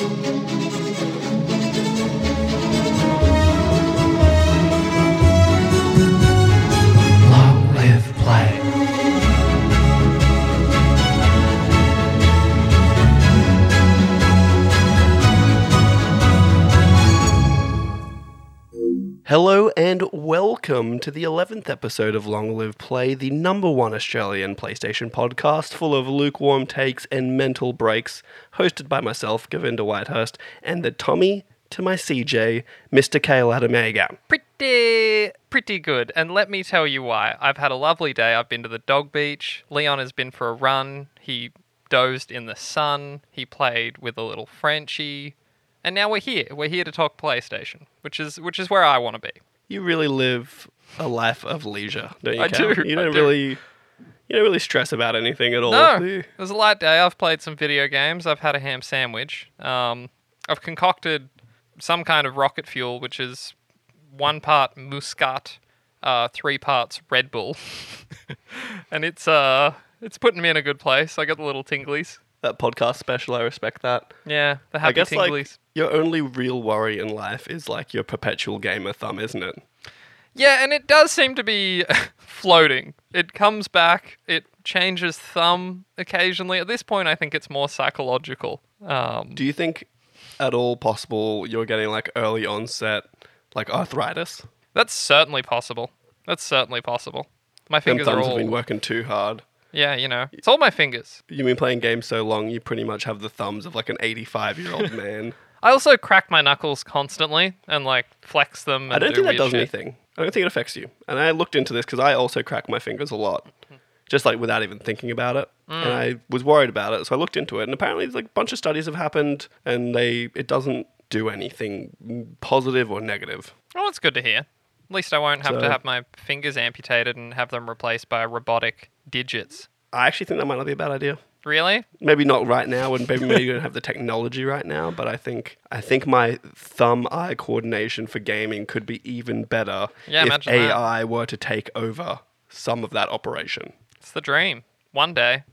Long welcome to the 11th episode of Long Live Play, the number one Australian PlayStation podcast full of lukewarm takes and mental breaks, hosted by myself, Govinda Whitehurst, and the Tommy to my CJ, Mr. Kale Adamega. pretty pretty good. And let me tell you why. I've had a lovely day. I've been to the dog beach. Leon has been for a run. He dozed in the sun. He played with a little frenchie. And now we're here. We're here to talk playstation which is which is where i want to be You really live a life of leisure, don't you? I Kale? do, You don't do. really, you don't really stress about anything at all. no it was a light day i've played some video games i've had a ham sandwich um, i've concocted some kind of rocket fuel which is one part muscat uh, three parts red bull and it's uh it's putting me in a good place i got the little tinglies That podcast special, I respect that. yeah the I guess tinglies like your only real worry in life is like your perpetual gamer thumb, isn't it? yeah and it does seem to be floating it comes back it changes thumb occasionally at this point i think it's more psychological um, Do you think at all possible you're getting like early onset like arthritis? That's certainly possible. That's certainly possible. My Them fingers are thumbs all have been working too hard. Yeah, you know, it's all my fingers. You've been playing games so long, you pretty much have the thumbs of like an 85 year old man. I also crack my knuckles constantly and like flex them. And I don't do think that does shit. anything. I don't think it affects you. And I looked into this because I also crack my fingers a lot, mm-hmm. just like without even thinking about it. And mm. I was worried about it, so I looked into it. And apparently, like a bunch of studies have happened, and they it doesn't do anything positive or negative. Oh, it's good to hear. At least I won't have So- to have my fingers amputated and have them replaced by robotic digits. I actually think that might not be a bad idea. Really? maybe not right now and maybe maybe you don't have the technology right now but i think i think my thumb eye coordination for gaming could be even better Yeah, if imagine that. ai were to take over some of that operation It's the dream. One day.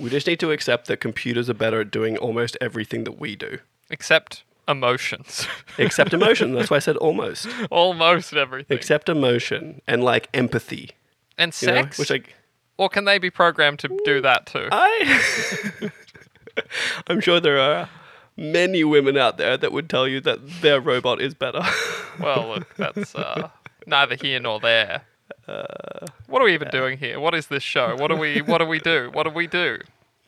we just need to accept that computers are better at doing almost everything that we do Except emotions. except emotion that's why i said almost Almost everything. except emotion and like empathy and you know, sex? which like or can they be programmed to do that too? I I'm sure there are many women out there that would tell you that their robot is better. Well, look, that's uh, neither here nor there. Uh, what are we even doing here? What is this show? What do we What do we do? What do we do?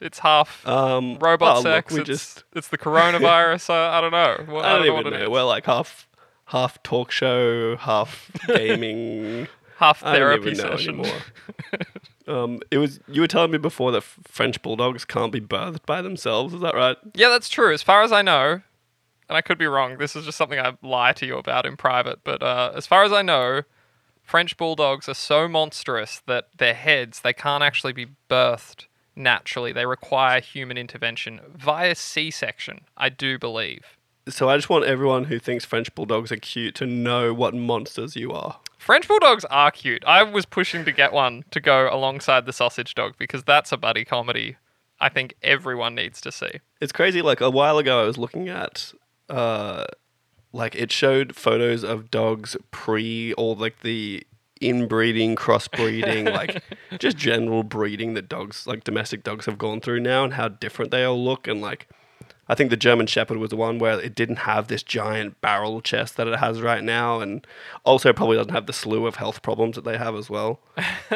It's half um, robot well, sex. Look, it's, just it's the coronavirus. uh, I don't know. Well, I don't, know even what it know. is. We're like half half talk show, half gaming. half I don't therapy even session. um, it was you were telling me before that French bulldogs can't be birthed by themselves. Is that right? yeah, that's true. As far as I know, and I could be wrong. This is just something I lie to you about in private. But uh, as far as I know, French bulldogs are so monstrous that their heads they can't actually be birthed naturally. They require human intervention via C-section. I do believe. So I just want everyone who thinks French bulldogs are cute to know what monsters you are. French bulldogs are cute. I was pushing to get one to go alongside the sausage dog because that's a buddy comedy. I think everyone needs to see. It's crazy. Like a while ago, I was looking at, uh, like it showed photos of dogs pre all like the inbreeding, crossbreeding, like just general breeding that dogs, like domestic dogs, have gone through now, and how different they all look. And like, I think the German Shepherd was the one where it didn't have this giant barrel chest that it has right now, and also probably doesn't have the slew of health problems that they have as well.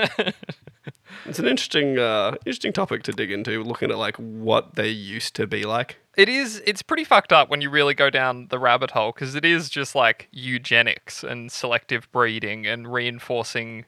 it's an interesting, uh, interesting topic to dig into, looking at like what they used to be like. It is. It's pretty fucked up when you really go down the rabbit hole because it is just like eugenics and selective breeding and reinforcing,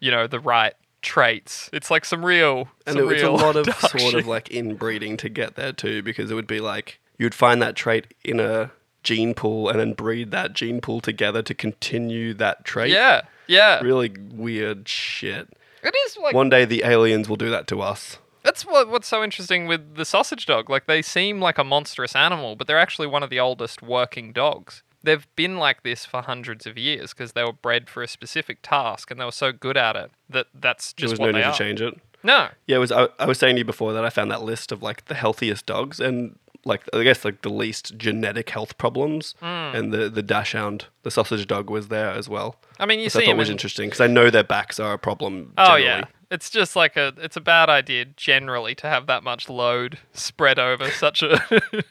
you know, the right traits. It's like some real, and some it was a lot of sort shit. of like inbreeding to get there too, because it would be like you'd find that trait in a gene pool and then breed that gene pool together to continue that trait. Yeah, yeah. Really weird shit. It is like One day the aliens will do that to us. That's what what's so interesting with the sausage dog. Like they seem like a monstrous animal, but they're actually one of the oldest working dogs. They've been like this for hundreds of years because they were bred for a specific task and they were so good at it that that's just There was no what need they to are. change it. No, Yeah, it was. I, I was saying to you before that I found that list of like the healthiest dogs, and like I guess like the least genetic health problems, Hmm. and the the dachshund, the sausage dog, was there as well. I mean, you Which see I thought was in- interesting because I know their backs are a problem. Oh generally. yeah, it's just like a it's a bad idea generally to have that much load spread over such a,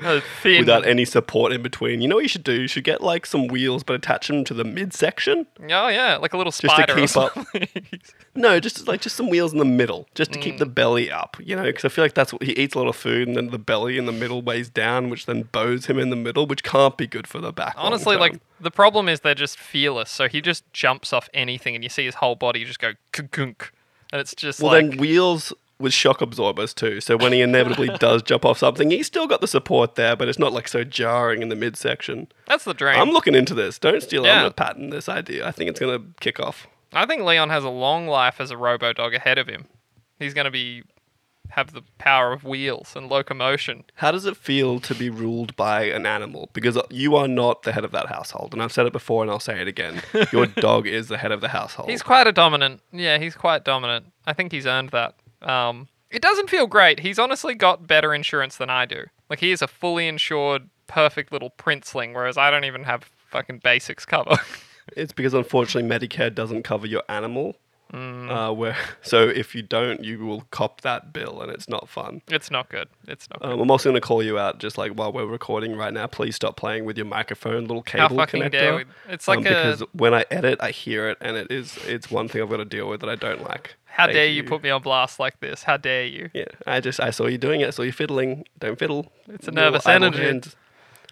a thin. without any support in between. You know what you should do? You should get like some wheels, but attach them to the midsection. oh yeah, like a little to spider. or keep up. No, just like just some wheels in the middle, just to keep Mm. the belly up. You know, because I feel like that's what he eats a lot of food, and then the belly in the middle weighs down, which then bows him in the middle, which can't be good for the back. Honestly, like. The problem is they're just fearless. So he just jumps off anything, and you see his whole body just go kunk, and it's just well, like then wheels with shock absorbers too. So when he inevitably does jump off something, he's still got the support there, but it's not like so jarring in the midsection. that's the dream. I'm looking into this. Don't steal. Yeah. I'm gonna patent this idea. I think it's gonna kick off. I think Leon has a long life as a robo dog ahead of him. He's going to be have the power of wheels and locomotion. How does it feel to be ruled by an animal? Because you are not the head of that household. And I've said it before and I'll say it again. Your dog is the head of the household. He's quite a dominant. Yeah, he's quite dominant. I think he's earned that. Um, it doesn't feel great. He's honestly got better insurance than I do. Like he is a fully insured, perfect little princeling, whereas I don't even have fucking basics cover. It's because unfortunately Medicare doesn't cover your animal. Mm. Uh, where so if you don't, you will cop that bill, and it's not fun. it's not good. It's not. Good. Um, I'm also going to call you out, just like while we're recording right now. Please stop playing with your microphone little cable How fucking connector. dare we? It's like um, a. because when I edit, I hear it, and it is it's one thing I've got to deal with that I don't like. How Thank dare you put me on blast like this? How dare you? Yeah, I just I saw you doing it. I saw you fiddling. Don't fiddle. It's a Little nervous idle energy.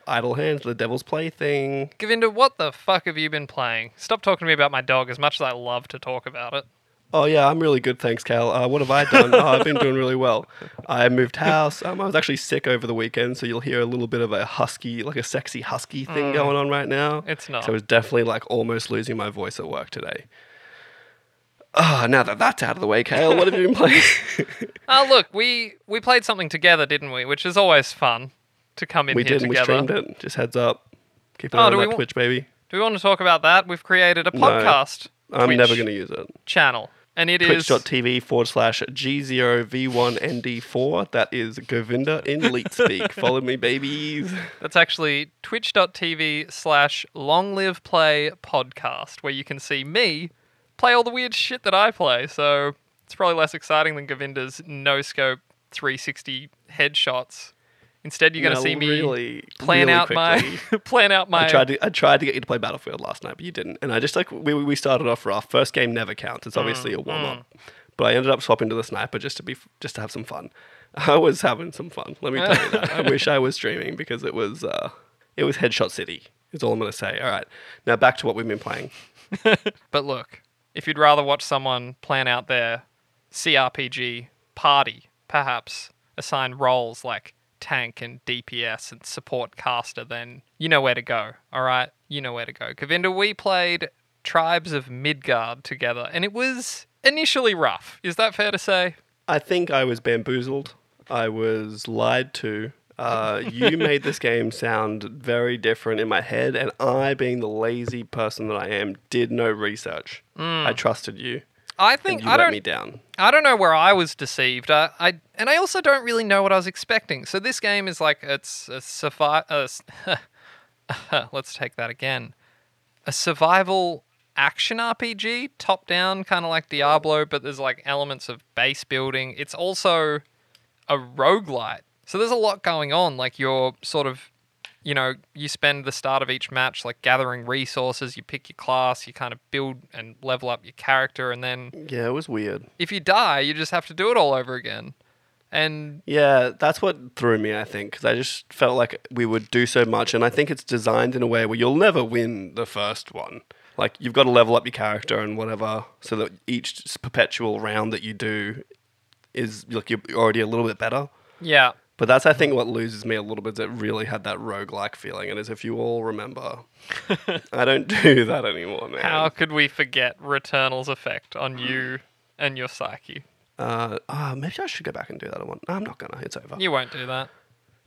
Idle hands, the devil's plaything. Govinda, what the fuck have you been playing? Stop talking to me about my dog as much as I love to talk about it. Oh yeah, I'm really good, thanks, Cal. Uh, what have I done? oh, I've been doing really well. I moved house. Um, I was actually sick over the weekend, so you'll hear a little bit of a husky, like a sexy husky thing going on right now. Mm. It's not. So I was definitely like almost losing my voice at work today. Ah, now that that's out of the way, Kale, what have you been playing? Oh, look, we we played something together, didn't we? Which is always fun to come in we here did. and We streamed it. Just heads up. Keep an Oh, eye on that wa- Twitch, baby. Do we want to talk about that? We've created a podcast I'm Twitch never going to use it. channel, and it is Twitch.tv forward slash G0V1ND4. That is Govinda in Leet speak. Follow me, babies. that's actually twitch.tv slash long live play podcast, where you can see me play all the weird shit that I play. So it's probably less exciting than Govinda's no scope 360 headshots. Instead, you're going to No, see me really, plan really out quickly. my plan out my I tried to I tried to get you to play Battlefield last night, but you didn't. And I just like we we started off rough. First game never counts. It's obviously Mm, a warm up. But I ended up swapping to the sniper just to be just to have some fun. I was having some fun. Let me tell you that. I wish I was streaming because it was uh it was Headshot City. Is all I'm gonna say. All right. Now back to what we've been playing. But look, if you'd rather watch someone plan out their CRPG party, perhaps assign roles like tank and DPS and support caster, then you know where to go. All right, you know where to go. Govinda, we played Tribes of Midgard together, and it was initially rough. Is that fair to say? I think I was bamboozled. I was lied to. Uh, you made this game sound very different in my head, and I, being the lazy person that I am, did no research. I trusted you, I think I let don't. me down. I don't know where I was deceived. I, I and I also don't really know what I was expecting. So this game is like it's a survival. Uh, let's take that again. A survival action RPG, top down, kind of like Diablo, but there's like elements of base building. It's also a roguelite. So there's a lot going on. Like you're sort of, you know, you spend the start of each match like gathering resources. You pick your class. You kind of build and level up your character, and then Yeah, it was weird. if you die, you just have to do it all over again. And Yeah, that's what threw me, I think, because I just felt like we would do so much, and I think it's designed in a way where you'll never win the first one. Like, you've got to level up your character and whatever, so that each perpetual round that you do is, like, you're already a little bit better. yeah, But that's, I think, what loses me a little bit, is it really had that roguelike feeling, and as if you all remember, I don't do that anymore, man. how could we forget Returnal's effect on you and your psyche? Uh, ah, maybe I should go back and do that one. I'm not gonna. It's over. You won't do that.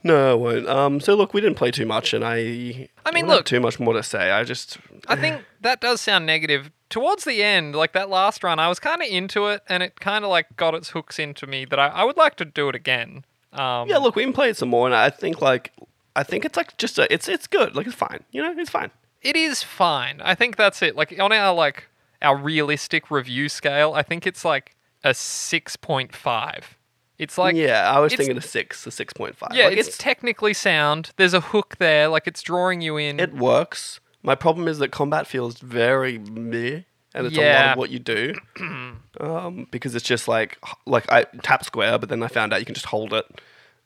No, I won't. Um, so look, we didn't play too much, and I. I mean, don't have look- too much more to say. I just. I think that does sound negative. Towards the end, like that last run, I was kind of into it, and it kind of like got its hooks into me that I, I would like to do it again. Um, Yeah, look, we can play it some more, and I think like I think it's like just a, it's it's good. Like it's fine. You know, it's fine. it is fine. I think that's it. Like on our like our realistic review scale, I think it's like a six point five. It's like yeah, I was thinking a six, a six point five. yeah, like, it's, technically sound. There's a hook there, like it's drawing you in. it works. My problem is that combat feels very meh, and it's a lot Yeah. of what you do. um, because it's just like like I tap square, but then I found out you can just hold it,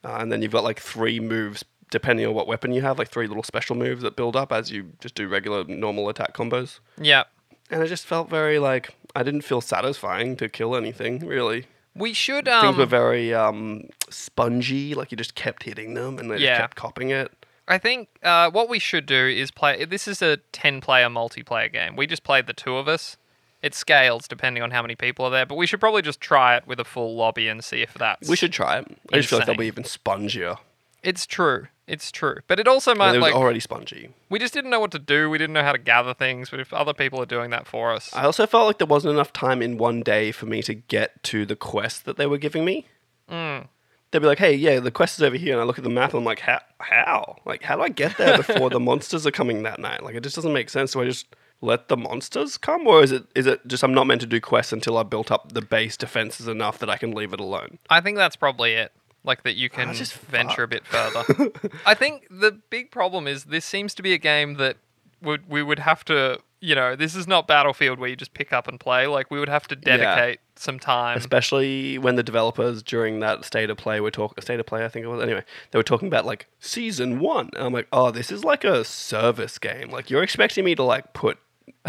uh, and then you've got like three moves depending on what weapon you have, like three little special moves that build up as you just do regular normal attack combos. yeah, And it just felt very like I didn't feel satisfying to kill anything really. we should. Um, Things Um, were very um, spongy, like you just kept hitting them and they Yeah. just kept copying it. I think uh, what we should do is play. This is a ten-player multiplayer game. We just played the two of us. It scales depending on how many people are there, but we should probably just try it with a full lobby and see if that's. We should try it. I just feel like they'll be even spongier. It's true. It's true, but it also might it was like already spongy. we just didn't know what to do. We didn't know how to gather things. But if other people are doing that for us, I also felt like there wasn't enough time in one day for me to get to the quest that they were giving me. Mm. They'd be like, "Hey, yeah, the quest is over here," and I look at the map and I'm like, "How? How? Like, how do I get there before the monsters are coming that night? Like, it just doesn't make sense. Do I just let the monsters come, or is it is it just I'm not meant to do quests until I've built up the base defenses enough that I can leave it alone? I think that's probably it. Like that you ah, can just venture a bit further. I think the big problem is this seems to be a game that would we would have to, you know, this is not Battlefield where you just pick up and play. Like we would have to dedicate some time. Especially when the developers during that state of play were talking state of play, I think it was. Anyway, they were talking about like season one, and I'm like, oh, this is like a service game. Like you're expecting me to like put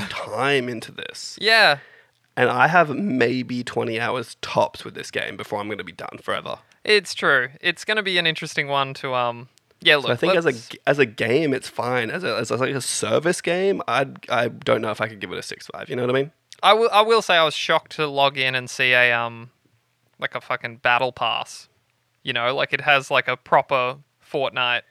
time into this, Yeah. and I have maybe 20 hours tops with this game before I'm going to be done forever. It's true. It's going to be an interesting one to um yeah, look. So I think as a let's- as a game, it's fine. As a as like a service game, I I don't know if I could give it a six five. You know what I mean? I will I will say I was shocked to log in and see a um like a fucking battle pass. You know, like it has like a proper Fortnite.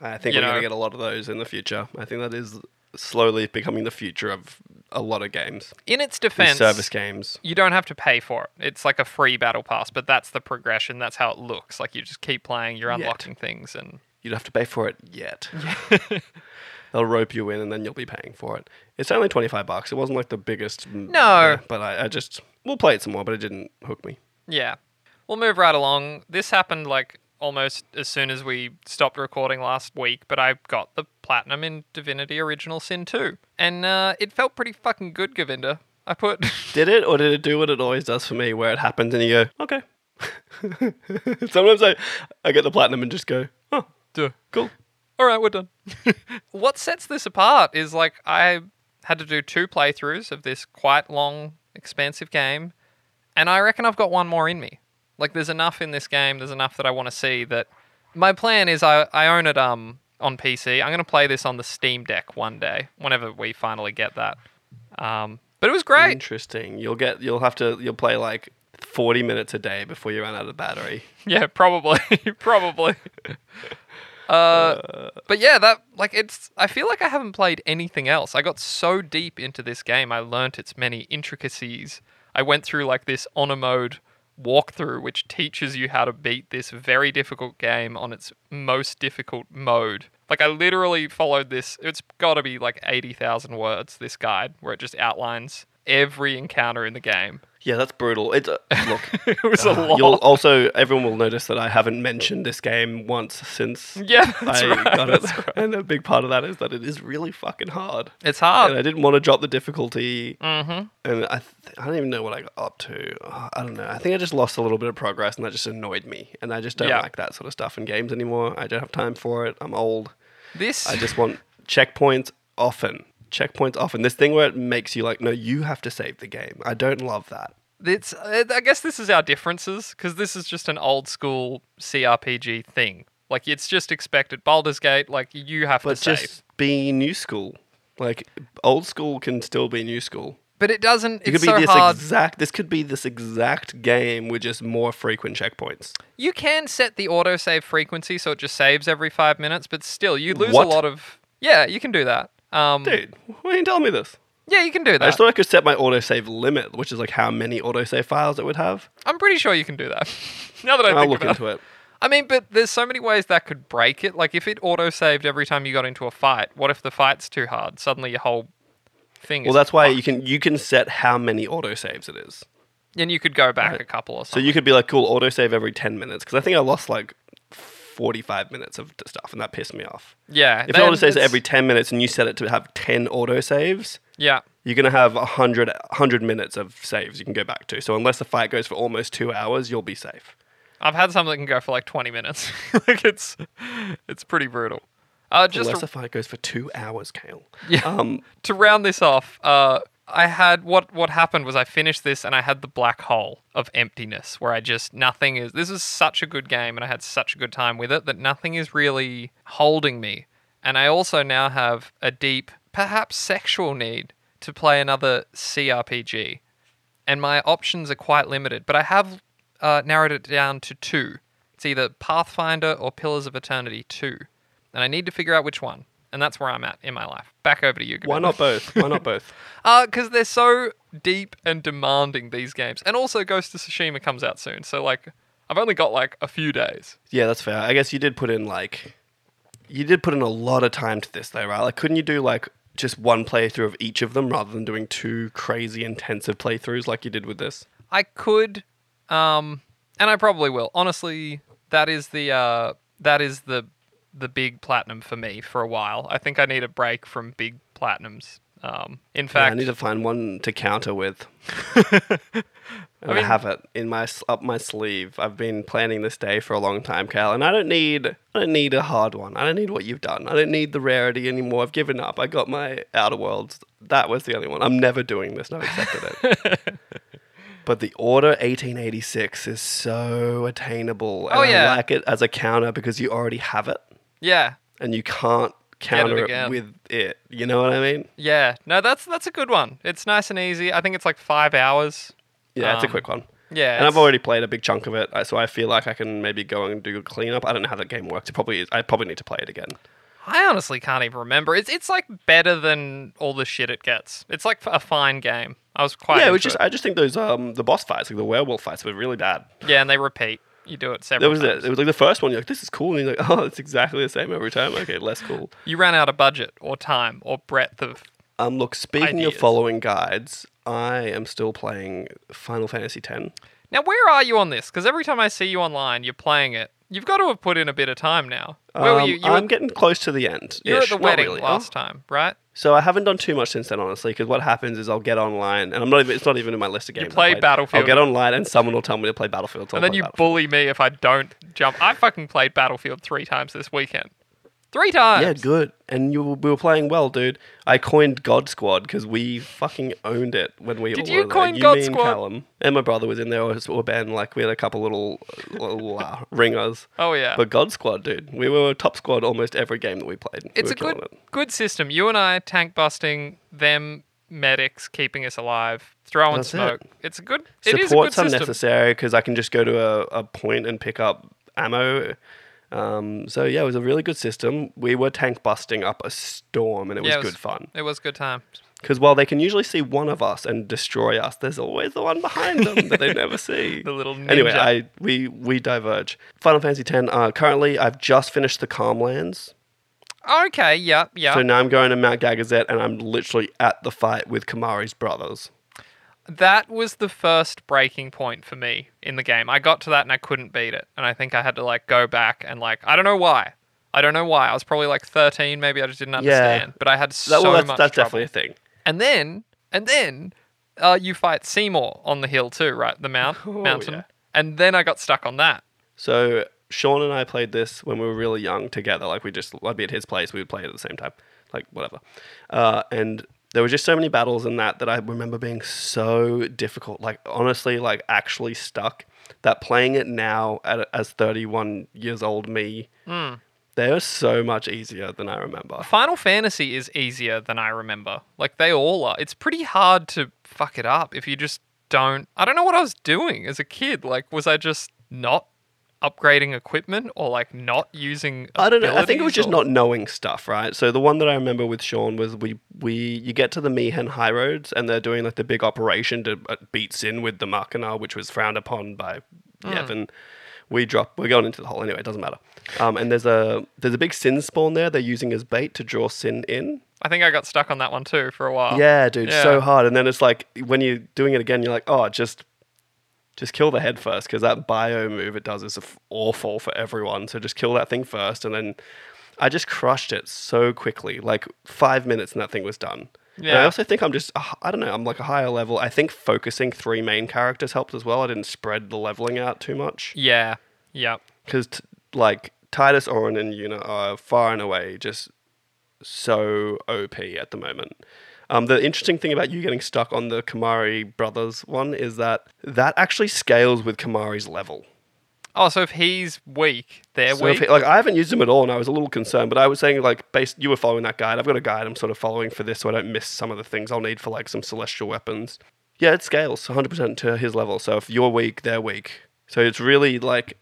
I think we're gonna get a lot of those in the future. I think that is slowly becoming the future of a lot of games. In its defense, service games. you don't have to pay for it. It's like a free battle pass, but that's the progression. That's how it looks. Like you just keep playing, you're Yet. unlocking things and You don't have to pay for it yet. They'll rope you in and then you'll be paying for it. It's only 25 bucks. It wasn't like the biggest. No. yeah, but I, I just. We'll play it some more, but it didn't hook me. yeah. We'll move right along. This happened like almost as soon as we stopped recording last week, but I got the platinum in Divinity Original Sin 2. And uh, it felt pretty fucking good, Govinda. I put Did it, or did it do what it always does for me, where it happens and you go, okay. Sometimes I, I get the platinum and just go, oh, Duh. cool. All right, we're done. what sets this apart is like I had to do two playthroughs of this quite long, expansive game, and I reckon I've got one more in me. Like, there's enough in this game. There's enough that I want to see. That my plan is I I own it um on PC. I'm gonna play this on the Steam Deck one day, whenever we finally get that. Um, but it was great. Interesting. You'll get. You'll have to. You'll play like 40 minutes a day before you run out of battery. Yeah, probably, probably. Uh, but yeah, that like it's. I feel like I haven't played anything else. I got so deep into this game, I learnt its many intricacies. I went through like this honor mode walkthrough, which teaches you how to beat this very difficult game on its most difficult mode. Like I literally followed this. It's got to be like eighty thousand words. This guide where it just outlines every encounter in the game. Yeah, that's brutal. It's a, look. It was a uh, lot. You'll also everyone will notice that I haven't mentioned this game once since yeah, that's I right. got it, that's right. and a big part of that is that it is really fucking hard. It's hard. and I didn't want to drop the difficulty, mm-hmm. and I th- I don't even know what I got up to. Uh, I don't know. I think I just lost a little bit of progress, and that just annoyed me. And I just don't Yeah. like that sort of stuff in games anymore. I don't have time for it. I'm old. This I just want checkpoints often. Checkpoints often. This thing where it makes you like, no, you have to save the game. I don't love that. It's, uh, I guess this is our differences because this is just an old school CRPG thing. Like it's just expected. Baldur's Gate, like you have But to save, just be new school. Like old school can still be new school. but it doesn't. It could be so this hard. exact. This could be this exact game with just more frequent checkpoints. you can set the autosave frequency so it just saves every five minutes, but still you lose What? a lot of. Yeah, you can do that. Um, Dude, why didn't you tell me this? Yeah, you can do I that. just thought I could set my autosave limit, which is like how many autosave files it would have. I'm pretty sure you can do that. now that I I'll think look about into it. I mean, but there's so many ways that could break it. Like if it auto saved every time you got into a fight, what if the fight's too hard? Suddenly your whole thing. Well, is that's why you can you can set how many autosaves it is. and you could go back a couple or So something. you could be like, cool, autosave every 10 minutes. Because I think I lost like 45 minutes of stuff, and that pissed me off. yeah. If it then autosaves it's- every 10 minutes and you set it to have 10 autosaves, yeah, you're going to have 100, 100 minutes of saves you can go back to. So unless the fight goes for almost two hours, you'll be safe. I've had some that can go for like 20 minutes. like it's it's pretty brutal. Uh, just unless the fight goes for two hours, Kale. Yeah. Um, to round this off, uh, I had what what happened was I finished this and I had the black hole of emptiness where I just nothing is. This is such a good game and I had such a good time with it that nothing is really holding me. And I also now have a deep, perhaps sexual need to play another CRPG. And my options are quite limited, but I have uh, narrowed it down to two. It's either Pathfinder or Pillars of Eternity 2. And I need to figure out which one. And that's where I'm at in my life. Back over to you. why not both? Why not both? Uh, because they're so deep and demanding these games, and also Ghost of Tsushima comes out soon. So like, I've only got like a few days. Yeah, that's fair. I guess you did put in like, you did put in a lot of time to this though, right? Like, couldn't you do like just one playthrough of each of them rather than doing two crazy intensive playthroughs like you did with this? I could, um, and I probably will. Honestly, that is the uh, that is the the big platinum for me for a while. I think I need a break from big platinums. Um, in Yeah, fact, I need to find one to counter with. I, mean- have it in my up my sleeve. I've been planning this day for a long time, Cal, and I don't need I don't need a hard one. I don't need what you've done. I don't need the rarity anymore. I've given up. I got my Outer Worlds. That was the only one. I'm never doing this. No, accepted it. But the Order 1886 is so attainable. And Oh, yeah. I like it as a counter because you already have it yeah, and you can't counter it, again. with it. You know what I mean? yeah. No, that's that's a good one. It's nice and easy. I think it's like five hours. Yeah, it's a Um, quick one. Yeah, And I've already played a big chunk of it, uh, so I feel like I can maybe go and do a cleanup. I don't know how that game works. It probably is. I probably need to play it again. I honestly can't even remember. It's it's like better than all the shit it gets. It's like a fine game. I was quite yeah, it just I just think those um the boss fights, like the werewolf fights, were really bad. yeah, and they repeat. You do it That was times. it. It was like the first one. You're like, this is cool, and you're like, oh, it's exactly the same every time. Okay, less cool. You ran out of budget or time or breadth of. Um, look, speaking Ideas. of following guides, I am still playing Final Fantasy X. Now, where are you on this? Because every time I see you online, you're playing it. You've got to have put in a bit of time now. Where were Um, you? You were, I'm getting close to the end. you were at the wedding really, last time, right? So I haven't done too much since then, honestly, because what happens is I'll get online, and I'm not even. It's not even in my list of games. I play. Battlefield. I'll get online, and someone will tell me to play Battlefield. so and then play you Battlefield. bully me if I don't jump. I fucking played Battlefield three times this weekend. Three times. Yeah, good. And you we were playing well, dude. I coined God Squad because we fucking owned it when we Did were you there. coin you, God me, and Squad? Callum. And my brother was in there, or, or Ben. Like we had a couple little, little uh, ringers. Oh yeah. But God Squad, dude, we were top squad almost every game that we played. It's were a good it. good system. You and I tank busting them medics, keeping us alive, throwing That's it. smoke. It's a good. It is a good Support's system. unnecessary because I can just go to a, a point and pick up ammo. Um, so yeah, it was a really good system. We were tank busting up a storm, and it was Yeah, it good fun. It was good time. Because while they can usually see one of us and destroy us, there's always the one behind them that they never see. The little ninja. Anyway, I we we diverge. Final Fantasy X. Uh, currently, I've just finished the Calmlands, Okay. Yeah. Yeah. so now I'm going to Mount Gagazet, and I'm literally at the fight with Kimahri's brothers. That was the first breaking point for me in the game. I got to that and I couldn't beat it, and I think I had to like go back and like I don't know why. I don't know why. I was probably like 13, maybe I just didn't understand. Yeah. But I had so That, well, that's, much that's trouble. definitely a thing. And then, and then, uh, you fight Seymour on the hill too, right? The mount Oh, mountain. yeah. And then I got stuck on that. So Sean and I played this when we were really young together. Like we just, I'd be at his place, we would play it at the same time, like whatever. Uh, and there were just so many battles in that that I remember being so difficult. Like honestly, like actually stuck. That playing it now at, as 31 years old me, Hmm. they are so much easier than I remember. Final Fantasy is easier than I remember. Like they all are. It's pretty hard to fuck it up if you just don't. I don't know what I was doing as a kid. Like, was I just not upgrading equipment or like not using? I don't know. I think it was just or- not knowing stuff, right? So the one that I remember with Sean was we we you get to the Mi'ihen Highroads and they're doing like the big operation to uh, beat Sin with the Machina, which was frowned upon by Hmm. Yevon. we drop. We're going into the hole anyway. It doesn't matter. Um, and there's a there's a big sin spawn there. They're using as bait to draw sin in. I think I got stuck on that one too for a while. Yeah, dude, Yeah. so hard. And then it's like when you're doing it again, you're like, oh, just just kill the head first because that bio move it does is awful for everyone. So just kill that thing first, and then I just crushed it so quickly, like five minutes, and that thing was done. And I also think I'm just, I don't know, I'm like a higher level. I think focusing three main characters helped as well. I didn't spread the leveling out too much Yeah. Yep. because t- like Tidus, Auron, and Yuna are far and away just so OP at the moment. Um, the interesting thing about you getting stuck on the Kimahri brothers one is that that actually scales with Kimahri's level. Oh, so if he's weak, they're So if weak. he- like I haven't used him at all, and I was a little concerned. But I was saying like, based you were following that guide. I've got a guide I'm sort of following for this, so I don't miss some of the things I'll need for like some celestial weapons. Yeah, it scales 100% to his level. So if you're weak, they're weak. So it's really like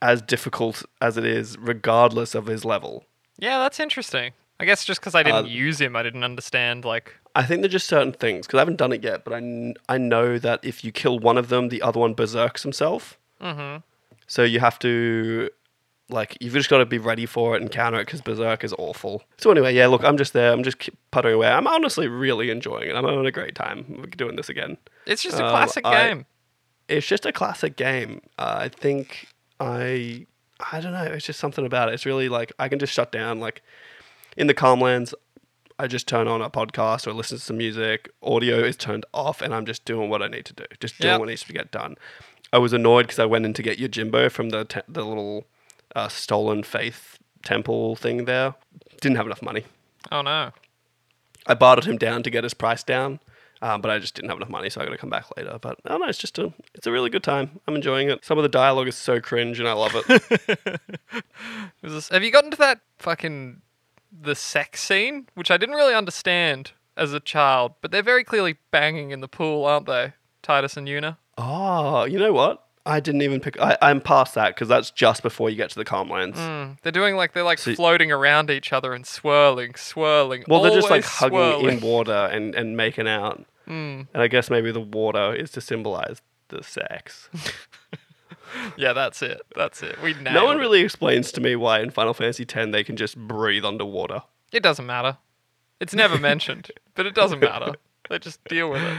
as difficult as it is, regardless of his level. yeah, that's interesting. I guess just because I didn't Uh, use him, I didn't understand. Like, I think they're just certain things because I haven't done it yet, but I, kn- I know that if you kill one of them, the other one berserks himself. mm-hmm. So you have to, like, you've just got to be ready for it and counter it because berserk is awful. So anyway, yeah, look, I'm just there. I'm just puttering away. I'm honestly really enjoying it. I'm having a great time doing this again. it's just a Um, classic I- game. It's just a classic game. Uh, I think I, I don't know. It's just something about it. It's really like I can just shut down. Like in the Calmlands, I just turn on a podcast or listen to some music. Audio is turned off, and I'm just doing what I need to do. Just doing Yep. what needs to get done. I was annoyed because I went in to get Yojimbo from the te- the little uh, stolen faith temple thing there. Didn't have enough money. Oh no. I bartered him down to get his price down, um, but I just didn't have enough money, so I got to come back later. But I don't know, it's just a it's a really good time. I'm enjoying it. Some of the dialogue is so cringe, and I love it. This- have you gotten to that fucking the sex scene, which I didn't really understand as a child, but they're very clearly banging in the pool, aren't they? Tidus and Yuna. oh, you know what? I didn't even pick. I, I'm past that because that's just before you get to the Calmlands. Mm, they're doing like they're like So- floating around each other and swirling, swirling. Well, they're just like hugging swirling. in water and, and making out. Mm. And I guess maybe the water is to symbolize the sex. Yeah, that's it. That's it. We nailed no one it. really explains to me why in Final Fantasy X they can just breathe underwater. It doesn't matter. It's never mentioned, but it doesn't matter. They just deal with it.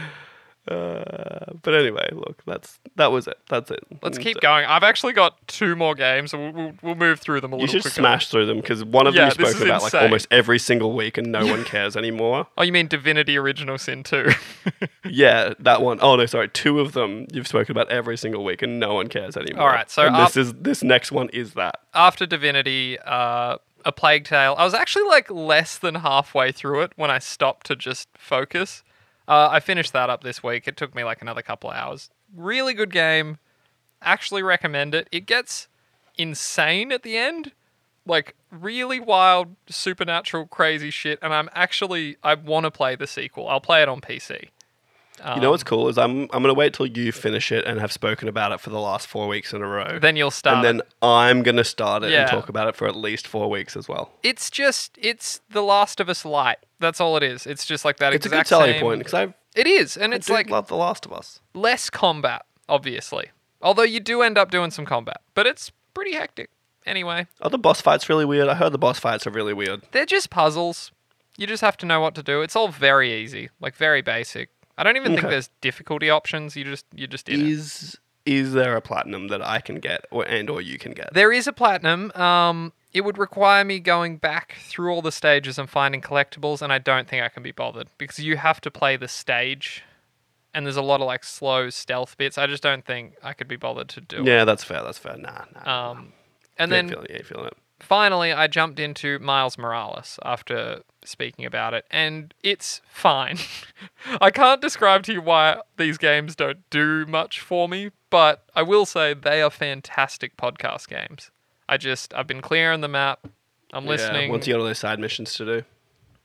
Uh, but anyway, look, that's that was it. That's it. Let's And keep going. I've actually got two more games. We'll, we'll, we'll move through them a You little should quicker. smash through them because one of Yeah, them you spoke about like almost every single week, and no one cares anymore. Oh, you mean Divinity Original Sin 2? yeah, that one. Oh no, sorry, two of them you've spoken about every single week, and no one cares anymore. All right, so and this is this next one is that. After Divinity, uh, A Plague Tale, I was actually like less than halfway through it when I stopped to just focus. Uh, I finished that up this week. It took me like another couple of hours. Really good game. Actually recommend it. It gets insane at the end. Like really wild, supernatural, crazy shit. And I'm actually I want to play the sequel. I'll play it on PC. You know what's um, cool is I'm I'm gonna wait till you finish it and have spoken about it for the last four weeks in a row. Then you'll start. and then I'm gonna start it Yeah. and talk about it for at least four weeks as well. it's just it's The Last of Us light. That's all it is. It's just like that It's a good exact selling point because I It is, and I it's like love The Last of Us. less combat, obviously. Although you do end up doing some combat, but it's pretty hectic. Anyway, Are the boss fights really weird? I heard the boss fights are really weird. they're just puzzles. You just have to know what to do. It's all very easy, like very basic. I don't even think there's difficulty options. You just you just in it. Is is there a platinum that I can get or and or you can get? There is a platinum. Um, it would require me going back through all the stages and finding collectibles, and I don't think I can be bothered because you have to play the stage, and there's a lot of like slow stealth bits. I just don't think I could be bothered to do Yeah, that's fair. That's fair. Nah, nah. it. Um, and You then feeling, you ain't feeling it. Finally, I jumped into Miles Morales after speaking about it, and it's fine. I can't describe to you why these games don't do much for me, but I will say they are fantastic podcast games. I just, I've been clearing the map. I'm listening. Yeah, once you got all those side missions to do.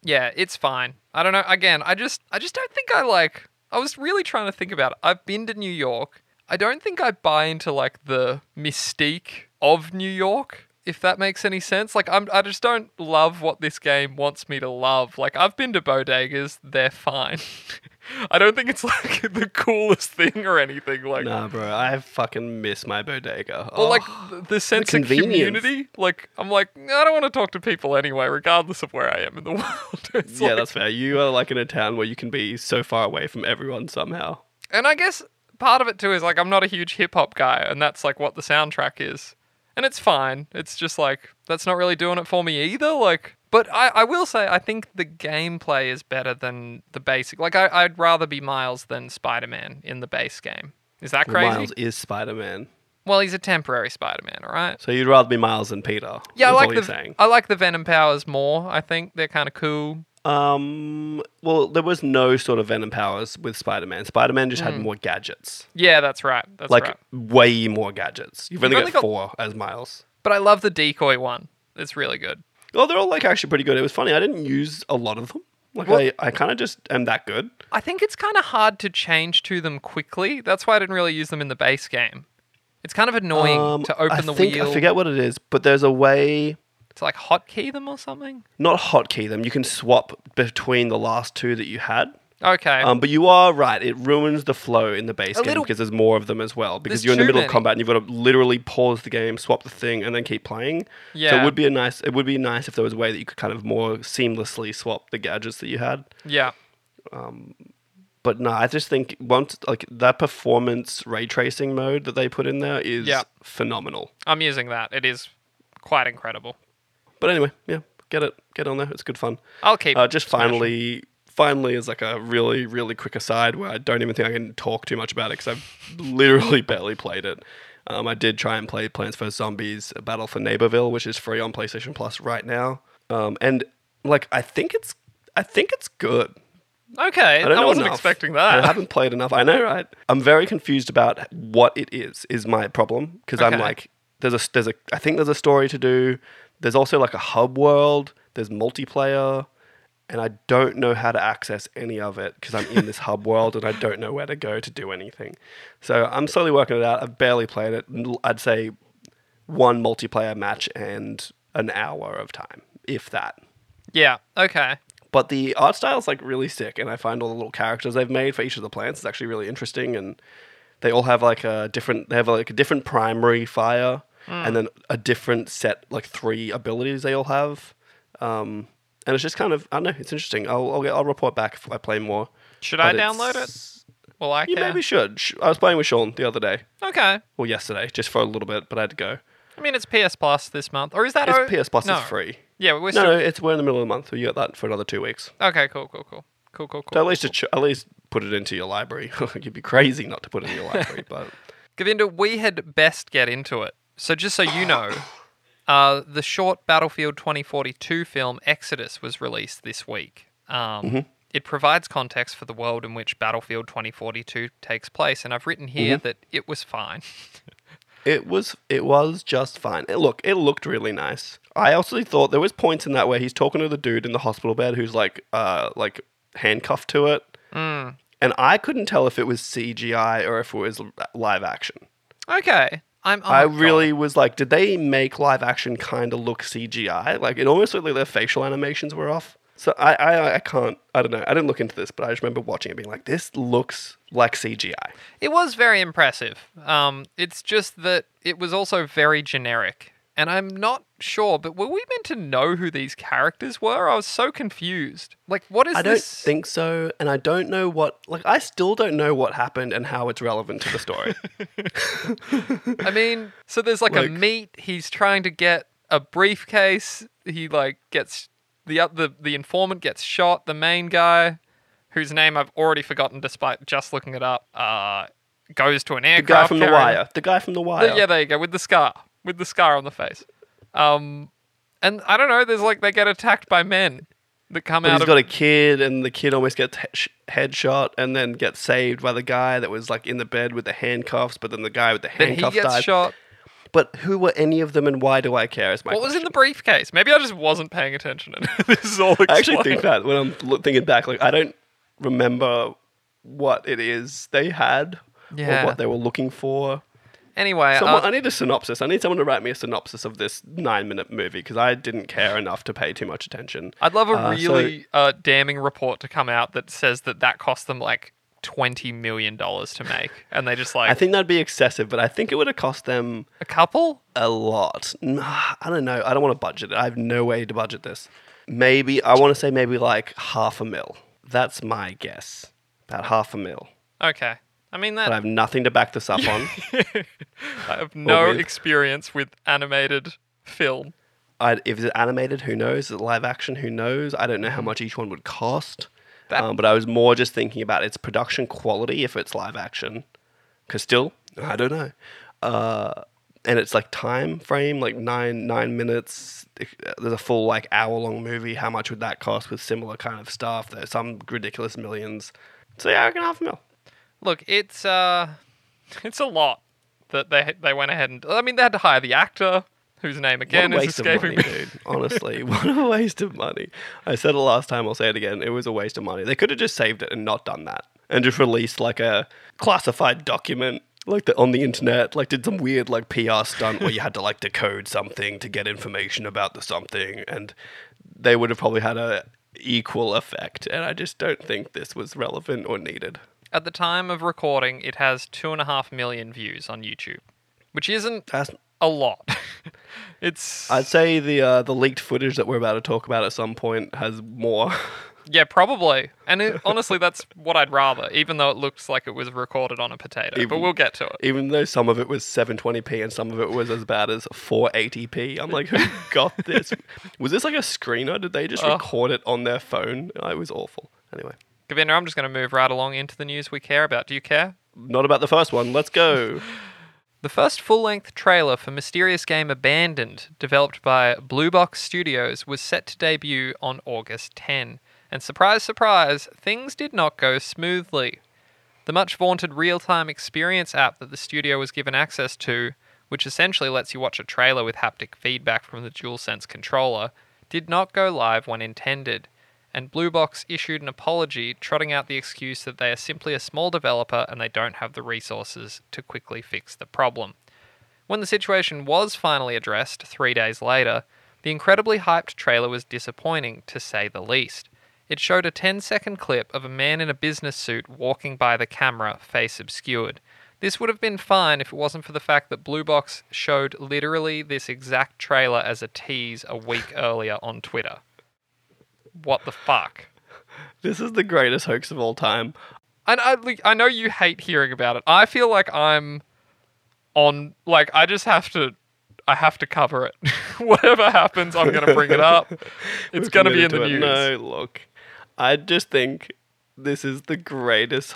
Yeah, it's fine. I don't know. Again, I just I just don't think I like I was really trying to think about it. I've been to New York. I don't think I buy into like the mystique of New York, if that makes any sense. Like I'm I just don't love what this game wants me to love. Like I've been to bodegas, they're fine. I don't think it's like the coolest thing or anything. Like, Nah, bro, I fucking miss my bodega. or like Oh, the, the sense of community. Like, I'm like, I don't want to talk to people anyway, regardless of where I am in the world. It's yeah, like- that's fair. You are like in a town where you can be so far away from everyone somehow. And I guess part of it too is like I'm not a huge hip hop guy, and that's like what the soundtrack is. And it's fine. It's just like that's not really doing it for me either. Like, but I, I will say I think the gameplay is better than the basic. Like I, I'd rather be Miles than Spider Man in the base game. Is that crazy? Miles is Spider Man. Well, he's a temporary Spider Man, all right. So you'd rather be Miles than Peter. Yeah, I like the saying. I like the Venom powers more. I think they're kind of cool. Um, well, there was no sort of Venom powers with Spider Man. Spider Man just had more gadgets, Yeah, that's right. Hmm. That's like right. way more gadgets. You've only only got got- four as Miles. But I love the decoy one. It's really good. Oh, they're all like actually pretty good. It was funny. I didn't use a lot of them. Like Well- I, I kind of just am that good. I think it's kind of hard to change to them quickly. That's why I didn't really use them in the base game. It's kind of annoying Um, to open I the think, wheel I forget what it is, but there's a way to like hotkey them or something. not hotkey them. You can swap between the last two that you had. Okay. Um, but you are right. It ruins the flow in the base A game little- because there's more of them as well. Because There's you're in the too middle many. of combat and you've got to literally pause the game, swap the thing, and then keep playing. So Yeah. it would be a nice. It would be nice if there was a way that you could kind of more seamlessly swap the gadgets that you had. yeah. But no, I just think once like that performance ray tracing mode that they put in there is Yeah. phenomenal. I'm using that. It is quite incredible. But anyway, yeah, get it, get on there. It's good fun. I'll keep Uh, just smashing. finally, finally, as like a really, really quick aside where I don't even think I can talk too much about it because I've literally barely played it. Um, I did try and play Plants vs Zombies: Battle for Neighborville, which is free on PlayStation Plus right now. Um, and like, I think it's, I think it's good. Okay. I I, wasn't enough. expecting that. I haven't played enough. I know, right? I'm very confused about what it is. Is my problem because I'm like, there's a there's a I think there's a story to do. There's also like a hub world. There's multiplayer, and I don't know how to access any of it because I'm in this hub world and I don't know where to go to do anything. So I'm slowly working it out. I've barely played it. I'd say one multiplayer match and an hour of time, if that. yeah. Okay. But the art style is like really sick, and I find all the little characters they've made for each of the plants is actually really interesting, and they all have like a different. They have like a different primary fire, and then a different set like three abilities they all have, um, and it's just kind of I don't know. It's interesting. I'll I'll, get, I'll report back if I play more. Should I But download it? Well, I You can. maybe should. Sh- I was playing with Sean the other day, Okay. or yesterday, just for a little bit, but I had to go. I mean, it's PS Plus this month, or is that? It's o- PS Plus no. is free. Yeah, we're No, still. no, it's we're in the middle of the month, so you got that for another two weeks. Okay. Cool. Cool. Cool. Cool. Cool. Cool. So at least, it at least put it into your library. You'd be crazy not to put it in your library, but Govinda, we had best get into it. So just so you know, uh, the short Battlefield 2042 film Exodus was released this week. Um, Mm-hmm. It provides context for the world in which Battlefield 2042 takes place, and I've written here Mm-hmm. that it was fine. it was it was just fine. It, look, it looked really nice. I also thought there was points in that where he's talking to the dude in the hospital bed who's like uh like handcuffed to it, Mm. and I couldn't tell if it was CGI or if it was live action. Okay, I'm. oh I my God. really was like, did they make live action kind of look CGI? Like it almost looked like their facial animations were off. So I, I I can't I don't know. I didn't look into this, but I just remember watching it being like, this looks like CGI. It was very impressive. Um, it's just that it was also very generic, and I'm not sure. But were we meant to know who these characters were? I was so confused. Like, what is I don't think so, and I don't know what. Like, I still don't know what happened and how it's relevant to the story. I mean, so there's like, a meet. He's trying to get a briefcase. He like gets the the the informant gets shot. The main guy, whose name I've already forgotten despite just looking it up, uh, goes to an aircraft. the guy from the wire. The guy from the wire. The- yeah, there you go with the scar, with the scar on the face. Um, and I don't know. There's like they get attacked by men that come But out he's of. got a kid, and the kid almost gets he- headshot, and then gets saved by the guy that was like in the bed with the handcuffs. But then the guy with the then he handcuffs gets died. shot. But who were any of them, and why do I care? Is my What was in the briefcase? Maybe I just wasn't paying attention. And this is all. I actually think that when I'm thinking back, like I don't remember what it is they had Yeah. or what they were looking for. Anyway, Someone, uh, I need a synopsis. I need someone to write me a synopsis of this nine-minute movie because I didn't care enough to pay too much attention. I'd love a Uh, so- really uh, damning report to come out that says that that cost them like twenty million dollars to make, and they just like I think that'd be excessive, but I think it would have cost them a couple. a lot. Nah, I don't know. I don't want to budget it. I have no way to budget this. Maybe I want to say maybe like half a mil. That's my guess. About half a mil. Okay, I mean that But I have nothing to back this up on. I have no with- experience with animated film. I, if it's animated, who knows? Is it live action? Who knows? I don't know how much each one would cost. Um, but I was more just thinking about its production quality if it's live action. Because still, I don't know. Uh, and it's like time frame, like nine nine minutes. If- There's a full like hour long movie. How much would that cost with similar kind of stuff? There's some ridiculous millions. So yeah, I reckon half a mil. Look, it's uh, it's a lot that they they went ahead and. I mean, they had to hire the actor whose name again what a is escaping of money, me. dude. Honestly, what a waste of money. I said it last time. I'll say it again. It was a waste of money. They could have just saved it and not done that, and just released like a classified document, like the, on the internet. Like did some weird like PR stunt where you had to like decode something to get information about the something, and they would have probably had a equal effect. And I just don't think this was relevant or needed. At the time of recording, it has two and a half million views on YouTube, which isn't That's, a lot. it's I'd say the uh, the leaked footage that we're about to talk about at some point has more. yeah, probably. And it, honestly, that's what I'd rather, even though it looks like it was recorded on a potato. but we'll get to it. even though some of it was 720p and some of it was as bad as 480p. I'm like, who got this? Was this like a screener? Did they just Oh. record it on their phone? It was awful. Anyway, Govinda, I'm just going to move right along into the news we care about. Do you care? not about the first one. Let's go. The first full length trailer for mysterious game Abandoned, developed by Blue Box Studios, was set to debut on August 10. And surprise, surprise, things did not go smoothly. The much vaunted real time experience app that the studio was given access to, which essentially lets you watch a trailer with haptic feedback from the DualSense controller, did not go live when intended. And Blue Box issued an apology, trotting out the excuse that they are simply a small developer and they don't have the resources to quickly fix the problem. When the situation was finally addressed three days later, the incredibly hyped trailer was disappointing, to say the least. It showed a 10 second clip of a man in a business suit walking by the camera, face obscured. This would have been fine if it wasn't for the fact that Blue Box showed literally this exact trailer as a tease a week earlier on Twitter. What the fuck? This is the greatest hoax of all time. And I, I know you hate hearing about it. I feel like I'm on, like, I just have to, I have to cover it. Whatever happens, I'm going to bring it up. It's going to be in the news. No, look, I just think this is the greatest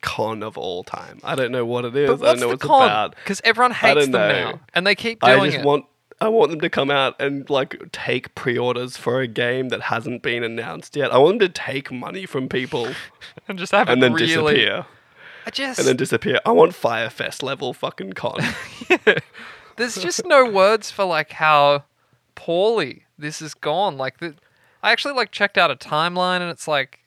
con of all time. I don't know what it is. But I don't know the what it's con? about. Because everyone I hates them know. now, and they keep I doing just it. want I want them to come out and like take pre-orders for a game that hasn't been announced yet. I want them to take money from people and just have and it then really. disappear. I just And then disappear. I want Fyre Fest level fucking con. there's just no words for like how poorly this has gone. Like the, I actually like checked out a timeline, and it's like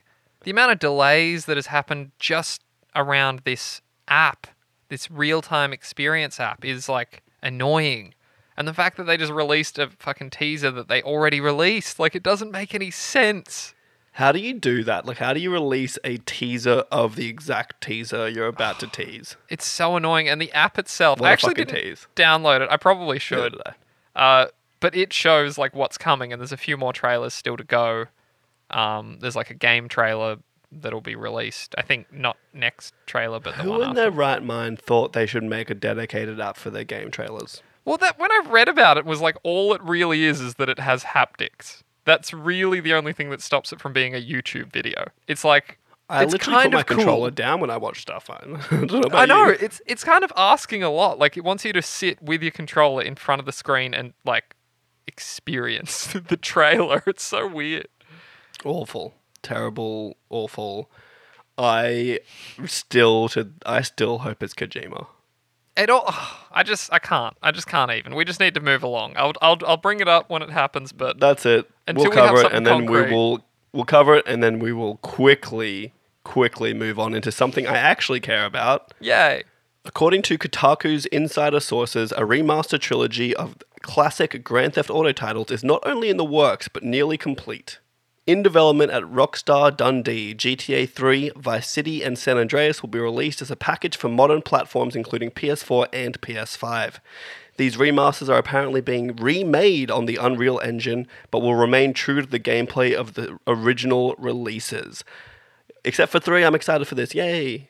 the amount of delays that has happened just around this app, this real-time experience app, is like annoying. And the fact that they just released a fucking teaser that they already released, like it doesn't make any sense. how do you do that? Like how do you release a teaser of the exact teaser you're about to tease? It's so annoying, and the app itself. What I actually didn't tease. download it. I probably should. Uh, but it shows like what's coming, and there's a few more trailers still to go. Um, there's like a game trailer that'll be released. I think not next trailer, but the Who one in after. their right mind thought they should make a dedicated app for their game trailers? Well, that when I read about it was like all it really is is that it has haptics. That's really the only thing that stops it from being a YouTube video. It's like I it's literally kind put my of cool. controller down when I watch stuff. I know I know you. it's it's kind of asking a lot. Like it wants you to sit with your controller in front of the screen and like experience the trailer. It's so weird. awful, terrible, awful. I still to I still hope it's Kojima. It all. I just I can't. I just can't even. We just need to move along. I'll I'll I'll bring it up when it happens. But That's it. Until we'll we cover it, and then we will we'll cover it, and then we will quickly quickly move on into something I actually care about. yay. According to Kotaku's insider sources, a remaster trilogy of classic Grand Theft Auto titles is not only in the works, but nearly complete. In development at Rockstar Dundee, GTA 3, Vice City, and San Andreas will be released as a package for modern platforms including PS4 and PS5. These remasters are apparently being remade on the Unreal Engine, but will remain true to the gameplay of the original releases. Except for 3, I'm excited for this. Yay!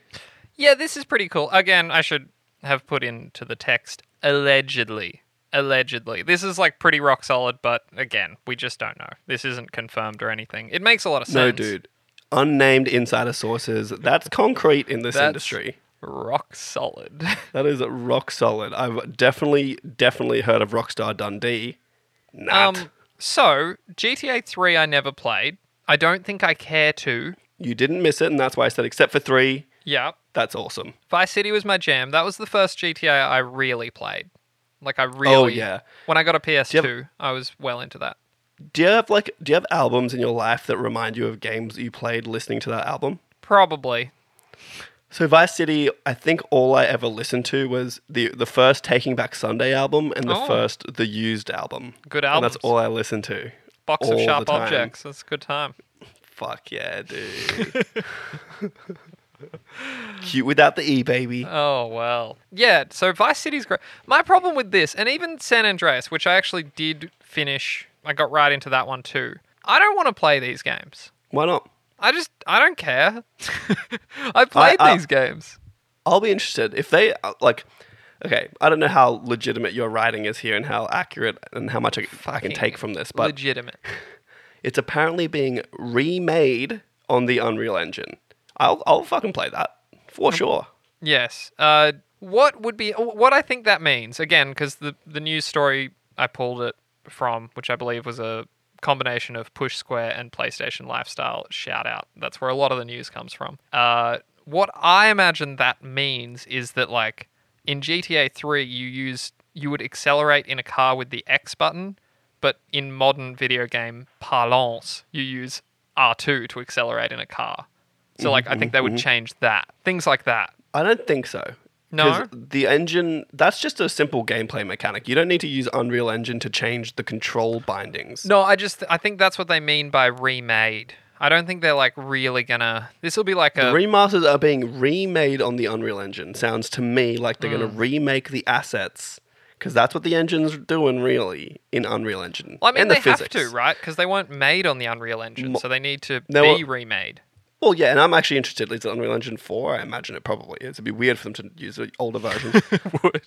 Yeah, this is pretty cool. Again, I should have put into the text allegedly. Allegedly. This is like pretty rock solid, but again, we just don't know. This isn't confirmed or anything. It makes a lot of sense. No, dude. Unnamed insider sources. That's concrete in this That's- industry. Rock solid. That is rock solid. I've definitely, definitely heard of Rockstar Dundee. Not. um so, GTA 3 I never played. I don't think I care to. you didn't miss it, and that's why I said except for three. Yeah. That's awesome. Vice City was my jam. That was the first GTA I really played. Like I oh, really Oh, yeah. When I got a PS2, have- I was well into that. Do you have like do you have albums in your life that remind you of games that you played listening to that album? Probably. So Vice City, I think all I ever listened to was the the first Taking Back Sunday album and the Oh. first The Used album. Good album. that's all I listened to. Box of sharp objects. That's a good time. Fuck yeah, dude. Cute without the E, baby. Oh well. Yeah, so Vice City's great. My problem with this, and even San Andreas, which I actually did finish, I got right into that one too. I don't want to play these games. Why not? I just I don't care. I played I- these games. I'll be interested if they uh, like. Okay, I don't know how legitimate your writing is here and how accurate and how much I, I can Fucking take from this, but legitimate. it's apparently being remade on the Unreal Engine. I'll I'll fucking play that for sure. Yes. Uh, what would be what I think that means again because the the news story I pulled it from, which I believe was a combination of Push Square and PlayStation Lifestyle. Shout out. That's where a lot of the news comes from. Uh, what I imagine that means is that like in GTA 3 you use you would accelerate in a car with the X button, but in modern video game parlance you use R2 to accelerate in a car. So like I think they would change that. Things like that. I don't think so. No? 'Cause the engine that's just a simple gameplay mechanic. You don't need to use Unreal Engine to change the control bindings. No, I just I think that's what they mean by remade. I don't think they're like really gonna. This will be like a remasters are being remade on the Unreal Engine. Sounds to me like they're Hmm. going to remake the assets because that's what the engine's doing really in Unreal Engine. Well, I mean, and the they physics. have to, right? Because they weren't made on the Unreal Engine, so they need to No, be uh, remade. Well, yeah, and I'm actually interested. Is it Unreal Engine 4? I imagine it probably is. It'd be weird for them to use an older version. Would.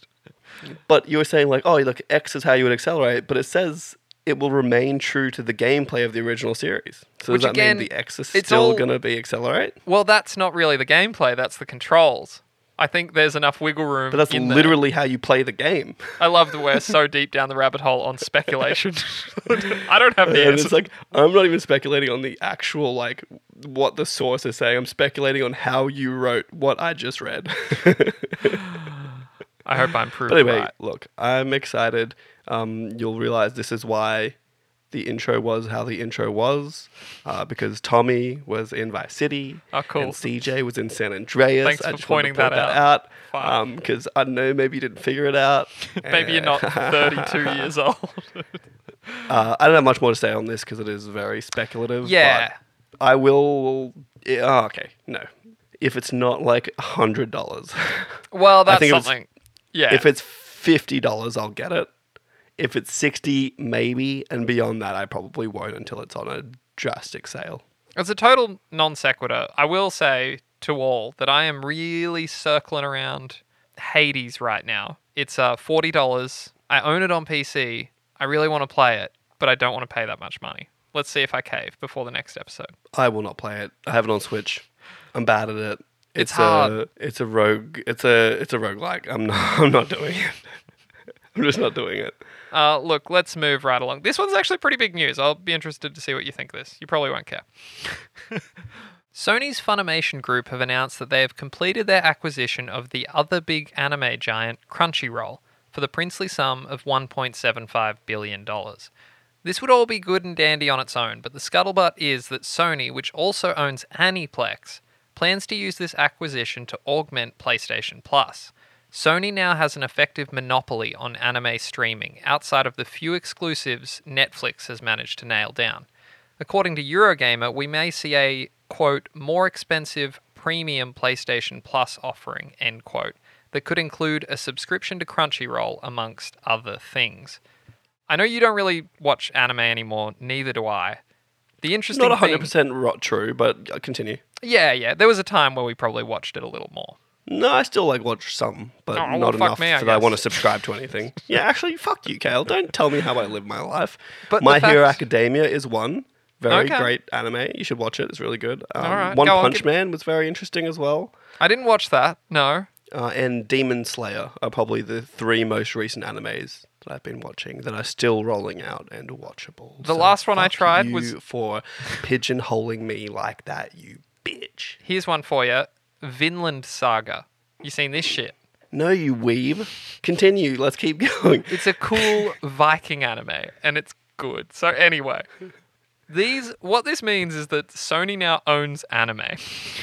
but you were saying, like, oh, look, X is how you would accelerate, but it says it will remain true to the gameplay of the original series. So Which does that again, mean the X is still all- going to be accelerate? Well, that's not really the gameplay. That's the controls. I think there's enough wiggle room. But that's in there. literally how you play the game. I love that we're so deep down the rabbit hole on speculation. I don't have the and answer. it's like I'm not even speculating on the actual like what the source is saying. I'm speculating on how you wrote what I just read. I hope I'm proved But anyway, right. look, I'm excited. Um, you'll realize this is why the intro was how the intro was, uh, because Tommy was in Vice City. Oh, cool. And CJ was in San Andreas. Thanks I for just wanted to pointing point that out. Because I know maybe you didn't figure it out. Maybe you're not 32 years old. Uh, I don't have much more to say on this because it is very speculative. Yeah. I will. oh, okay, no. If it's not like a hundred dollars, well, that's think if something. Yeah. if it's fifty dollars, I'll get it. If it's sixty, maybe, and beyond that, I probably won't until it's on a drastic sale. It's a total non sequitur. I will say to all that I am really circling around Hades right now. It's uh, forty dollars. I own it on PC. I really want to play it, but I don't want to pay that much money. Let's see if I cave before the next episode. I will not play it. I have it on Switch. I'm bad at it. It's a hard. it's a rogue. It's a it's a roguelike. I'm not. I'm not doing it. I'm just not doing it. Uh, look, let's move right along. This one's actually pretty big news. I'll be interested to see what you think of this. You probably won't care. Sony's Funimation Group have announced that they have completed their acquisition of the other big anime giant, Crunchyroll, for the princely sum of $1.75 billion. This would all be good and dandy on its own, but the scuttlebutt is that Sony, which also owns Aniplex, plans to use this acquisition to augment PlayStation Plus. Sony now has an effective monopoly on anime streaming outside of the few exclusives Netflix has managed to nail down. According to Eurogamer, we may see a, quote, more expensive premium PlayStation Plus offering, end quote, that could include a subscription to Crunchyroll, amongst other things. I know you don't really watch anime anymore, neither do I. The interesting is Not 100% rot true, but uh, continue. yeah, yeah, there was a time where we probably watched it a little more. No, I still like watch some, but Oh, well, not fuck enough me, I that I want to subscribe to anything. yeah, actually, fuck you, Kale. Don't tell me how I live my life. But the My Hero fact- Academia is one very Okay. great anime. You should watch it. It's really good. Um, All right, One go on, Punch Man was very interesting as well. I didn't watch that, no. Uh, and Demon Slayer are probably the three most recent animes that I've been watching that are still rolling out and watchable. The last one I fuck tried you was- for pigeonholing me like that, you bitch. Here's one for you Vinland Saga. You seen this shit? No, you weeb. Continue. Let's keep going. It's a cool Viking anime, and it's good. So anyway, these what this means is that Sony now owns anime.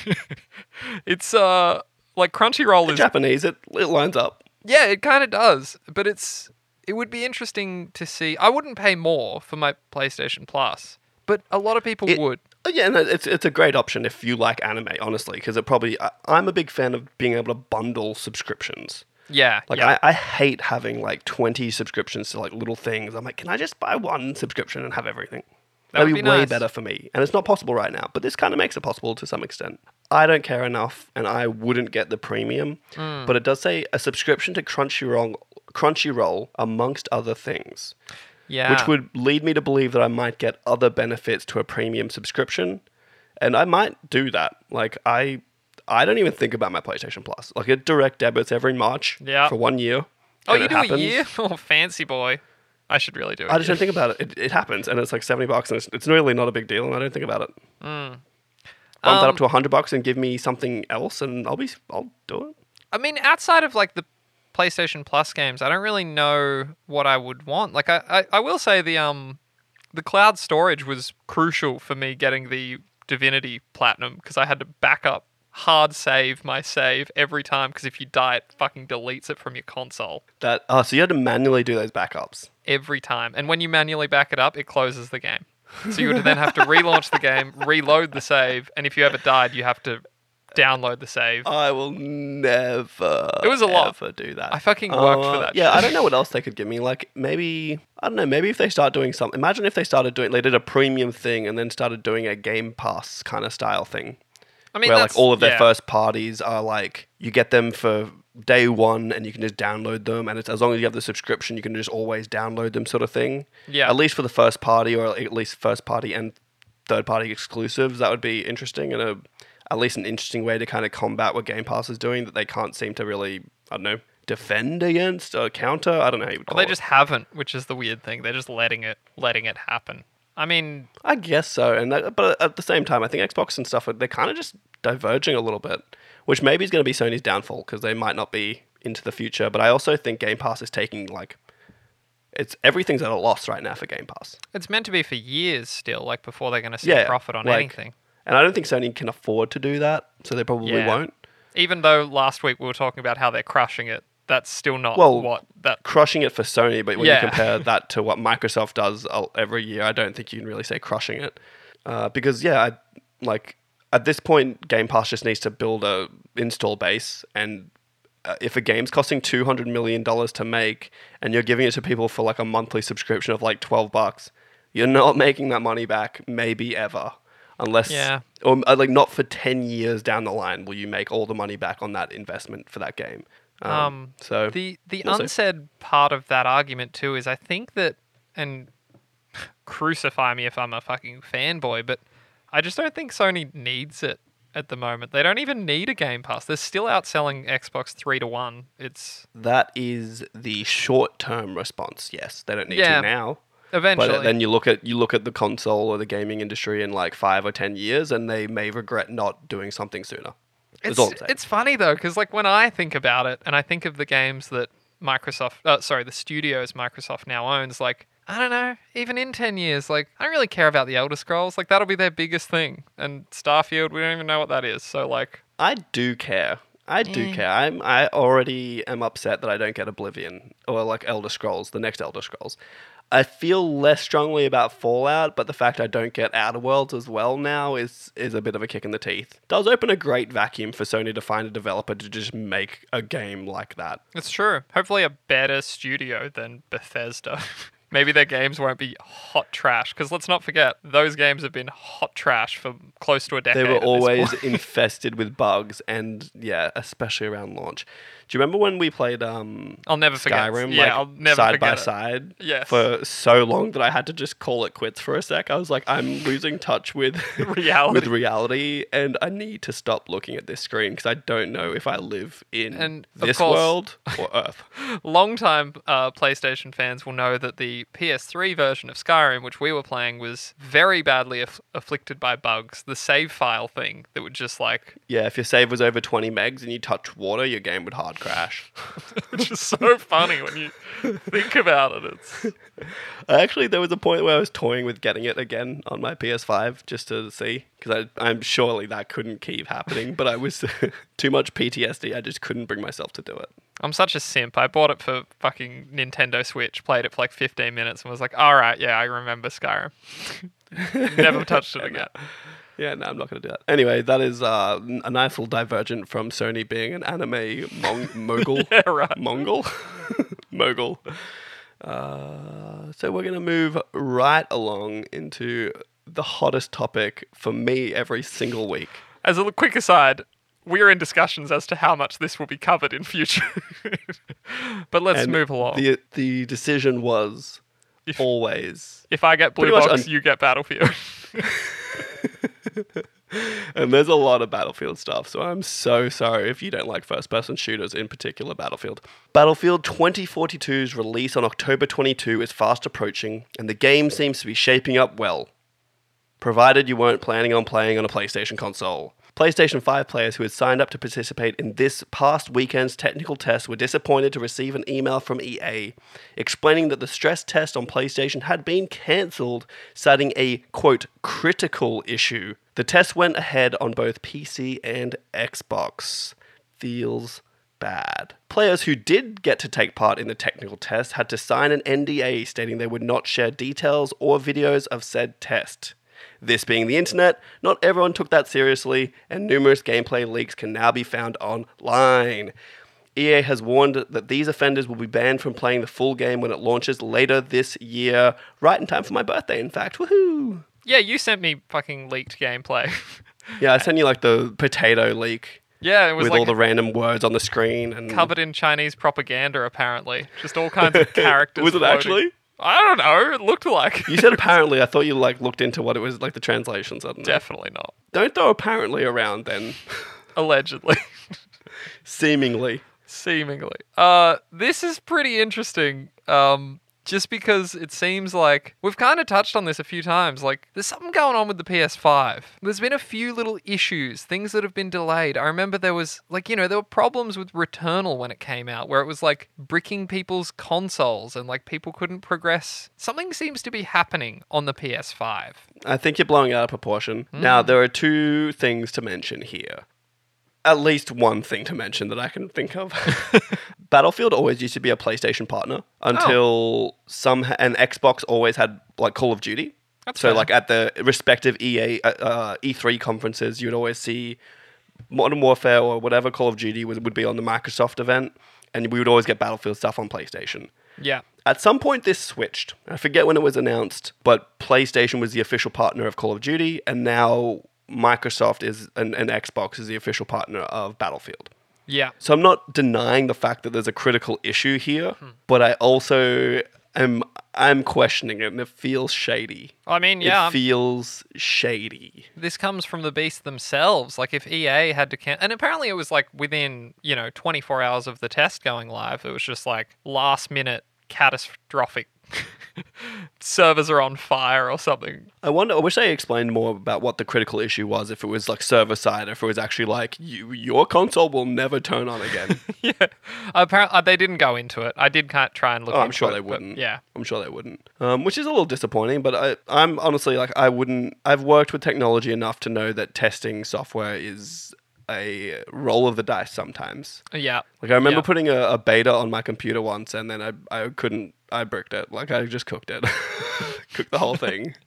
it's uh like Crunchyroll is Japanese. It, it lines up. yeah, it kind of does, but it's it would be interesting to see. I wouldn't pay more for my PlayStation Plus, but a lot of people It- would. Oh, Yeah, no, it's it's a great option if you like anime, honestly, because it probably. I, I'm a big fan of being able to bundle subscriptions. Yeah, Like yeah. I, I hate having like 20 subscriptions to like little things. I'm like, can I just buy one subscription and have everything? That That'd would be, be way nice. better for me. And it's not possible right now, but this kind of makes it possible to some extent. I don't care enough and I wouldn't get the premium, Hmm. but it does say a subscription to Crunchyroll Crunchyroll amongst other things, yeah. which would lead me to believe that I might get other benefits to a premium subscription. And I might do that. Like I I don't even think about my PlayStation Plus. Like it direct debits every March Yeah. for one year. Oh, you do happens. a year? Oh, fancy boy. I should really do it. I just don't think about it. it. It happens, and it's like seventy bucks, and it's, it's really not a big deal, and I don't think about it. Bump that Um, up to hundred bucks and give me something else, and I'll be I'll do it. I mean, outside of like the PlayStation Plus games, I don't really know what I would want. Like, I, I, I will say the um, the cloud storage was crucial for me getting the Divinity Platinum because I had to back up, hard save my save every time because if you die, it fucking deletes it from your console That oh, so you had to manually do those backups. every time. And when you manually back it up, it closes the game. So you would then have to relaunch the game, reload the save, and if you ever died, you have to download the save. I will never. It was a lot. Ever do that. I fucking worked for Uh, that Yeah, shit. I don't know what else they could give me. Like maybe I don't know. Maybe if they start doing something. Imagine if they started doing. They did a premium thing and then started doing a Game Pass kind of style thing. I mean, where like all of their yeah. first parties are like you get them for day one and you can just download them and it's as long as you have the subscription you can just always download them sort of thing Yeah. at least for the first party or at least first party and third party exclusives that would be interesting and a at least an interesting way to kind of combat what game pass is doing that they can't seem to really i don't know defend against or counter i don't know how you would Well, they it. just haven't, which is the weird thing. They're just letting it letting it happen. I mean, I guess so, and that, but at the same time, I think Xbox and stuff they're kind of just diverging a little bit, which maybe is going to be Sony's downfall because they might not be into the future. But I also think Game Pass is taking like it's everything's at a loss right now for Game Pass, it's meant to be for years still, like before they're going to see Yeah, profit on like- anything. And I don't think Sony can afford to do that, so they probably Yeah. won't. Even though last week we were talking about how they're crushing it, that's still not Well, what that. Crushing it for Sony, but when Yeah. you compare that to what Microsoft does every year, I don't think you can really say crushing it. Uh, because yeah, I, like at this point, Game Pass just needs to build a install base, and uh, if a game's costing two hundred million dollars to make, and you're giving it to people for like a monthly subscription of like twelve bucks, you're not making that money back, maybe ever, unless Yeah. or uh, like not for ten years down the line will you make all the money back on that investment for that game. Um, Um, so The the unsaid part of that argument too is I think that and crucify me if I'm a fucking fanboy, but I just don't think Sony needs it at the moment. They don't even need a Game Pass. They're still outselling Xbox three to one. It's That is the short-term response. Yes, they don't need Yeah, to now. Eventually. But then you look at you look at the console or the gaming industry in like five or ten years, and they may regret not doing something sooner. It's it's funny though because like when I think about it and I think of the games that Microsoft, uh, sorry, the studios Microsoft now owns, like I don't know, even in ten years, like I don't really care about the Elder Scrolls. Like that'll be their biggest thing, and Starfield, we don't even know what that is. So like, I do care. I do care. I'm I already am upset that I don't get Oblivion or like Elder Scrolls, the next Elder Scrolls. I feel less strongly about Fallout, but the fact I don't get Outer Worlds as well now is is a bit of a kick in the teeth. Does open a great vacuum for Sony to find a developer to just make a game like that. It's true. Hopefully, a better studio than Bethesda. Maybe their games won't be hot trash. Because let's not forget, those games have been hot trash for close to a decade. They were always infested with bugs, and yeah, especially around launch. Do you remember when we played um, I'll never forget. Skyrim, Yeah, like I'll never side forget by it. side, Yes. for so long that I had to just call it quits for a sec. I was like, I'm losing touch with Reality. with reality, and I need to stop looking at this screen because I don't know if I live in And, this course- world or Earth. Longtime uh, PlayStation fans will know that the PS3 version of Skyrim, which we were playing, was very badly aff- afflicted by bugs. The save file thing that would just like, Yeah, if your save was over 20 megs and you touched water, your game would hard crash. which is so funny when you think about it. It's Actually, there was a point where I was toying with getting it again on my PS5 just to see, because I'm surely that couldn't keep happening. But I was too much PTSD. I just couldn't bring myself to do it. I'm such a simp. I bought it for fucking Nintendo Switch, played it for like 15 minutes, and was like, all right, yeah, I remember Skyrim. Never touched it uh, again. Yeah, no, I'm not going to do that. Anyway, that is uh, a nice little divergent from Sony being an anime mong- mogul. Yeah, right. Mongol? Mogul. Uh, so we're going to move right along into the hottest topic for me every single week. As a quick aside, we're in discussions as to how much this will be covered in future. but let's And move along. The, the decision was If- always, if I get Blue Box, un- you get Battlefield. and there's a lot of Battlefield stuff, so I'm so sorry if you don't like first person shooters, in particular Battlefield. Battlefield 2042's release on October 22 is fast approaching, and the game seems to be shaping up well, provided you weren't planning on playing on a PlayStation console. PlayStation 5 players who had signed up to participate in this past weekend's technical test were disappointed to receive an email from EA explaining that the stress test on PlayStation had been cancelled, citing a quote critical issue. The test went ahead on both PC and Xbox. Feels bad. Players who did get to take part in the technical test had to sign an NDA stating they would not share details or videos of said test. This being the internet, not everyone took that seriously, and numerous gameplay leaks can now be found online. EA has warned that these offenders will be banned from playing the full game when it launches later this year, right in time for my birthday, in fact. Woohoo! yeah, you sent me fucking leaked gameplay. Yeah, I sent you like the potato leak yeah, it was with like all the random words on the screen and covered in Chinese propaganda, apparently. Just all kinds of characters. Was it floating. actually? I don't know. It looked like. You said apparently. I thought you like looked into what it was like the translations. I don't know. Definitely not. Don't throw apparently around then. Allegedly. Seemingly. Seemingly. Uh, this is pretty interesting. Um, just because it seems like we've kind of touched on this a few times. Like, there's something going on with the PS5. There's been a few little issues, things that have been delayed. I remember there was, like, you know, there were problems with Returnal when it came out, where it was like bricking people's consoles and like people couldn't progress. Something seems to be happening on the PS5. I think you're blowing it out of proportion. Now, hmm. there are two things to mention here. At least one thing to mention that I can think of. Battlefield always used to be a PlayStation partner until some and Xbox always had like Call of Duty. That's so fair. like at the respective EA uh, uh, E3 conferences, you'd always see Modern Warfare or whatever Call of Duty would, would be on the Microsoft event, and we would always get Battlefield stuff on PlayStation. Yeah. At some point, this switched. I forget when it was announced, but PlayStation was the official partner of Call of Duty, and now Microsoft is and, and Xbox is the official partner of Battlefield. Yeah. So I'm not denying the fact that there's a critical issue here, hmm. but I also am I'm questioning it, and it feels shady. I mean, yeah. it feels shady. this comes from the beast themselves. Like if EA had to can, and apparently it was like within you know 24 hours of the test going live, it was just like last minute catastrophic. Servers are on fire or something. I wonder. I wish they explained more about what the critical issue was. If it was like server side, if it was actually like you, your console will never turn on again. yeah, apparently they didn't go into it. I did try and look. Oh, I'm sure it, they wouldn't. Yeah, I'm sure they wouldn't. Um, which is a little disappointing, but I, I'm honestly like, I wouldn't. I've worked with technology enough to know that testing software is a roll of the dice sometimes. Yeah. Like I remember Yeah. putting a, a beta on my computer once, and then I I couldn't. I bricked it. Like I just cooked it, cooked the whole thing.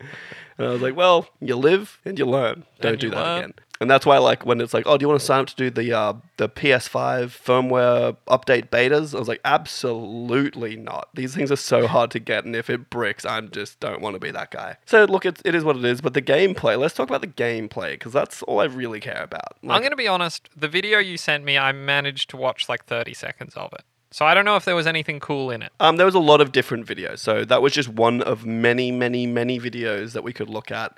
And I was like, well, you live and you learn. Don't do you that learn. again. And that's why, like, when it's like, oh, do you want to sign up to do the uh, the PS5 firmware update betas? I was like, absolutely not. These things are so hard to get, and if it bricks, I just don't want to be that guy. So look, it's, it is what it is. But the gameplay. Let's talk about the gameplay because that's all I really care about. I'm going to be honest. The video you sent me, I managed to watch like 30 seconds of it. So I don't know if there was anything cool in it. Um, there was a lot of different videos, so that was just one of many, many, many videos that we could look at.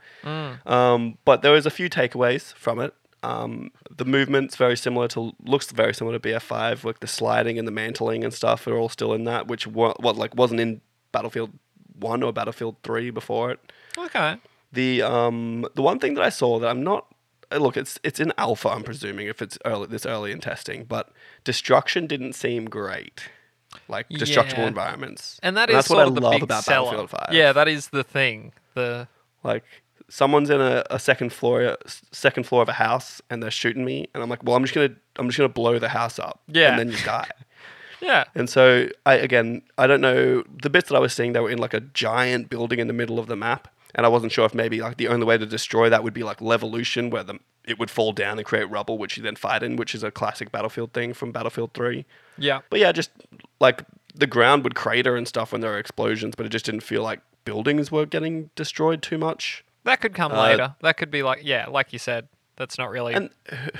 Um, but there was a few takeaways from it. Um, the movement's very similar to looks very similar to BF5, like the sliding and the mantling and stuff are all still in that, which wa- what like wasn't in Battlefield One or Battlefield Three before it. Okay. The um the one thing that I saw that I'm not Uh, look it's it's in alpha I'm presuming if it's early this early in testing, but destruction didn't seem great. Like destructible Yeah. environments. And that is that's sort what I the love about seller. Battlefield 5. Yeah, that is the thing. The Like someone's in a, a second floor second floor of a house and they're shooting me and I'm like, well I'm just gonna I'm just gonna blow the house up. Yeah. And then you die. yeah. And so I again I don't know the bits that I was seeing they were in like a giant building in the middle of the map, and I wasn't sure if maybe like the only way to destroy that would be like levolution where the it would fall down and create rubble, which you then fight in, which is a classic Battlefield thing from Battlefield Three. Yeah. But yeah, just like the ground would crater and stuff when there were explosions, but it just didn't feel like buildings were getting destroyed too much. That could come Uh, later. That could be like yeah, like you said. That's not really And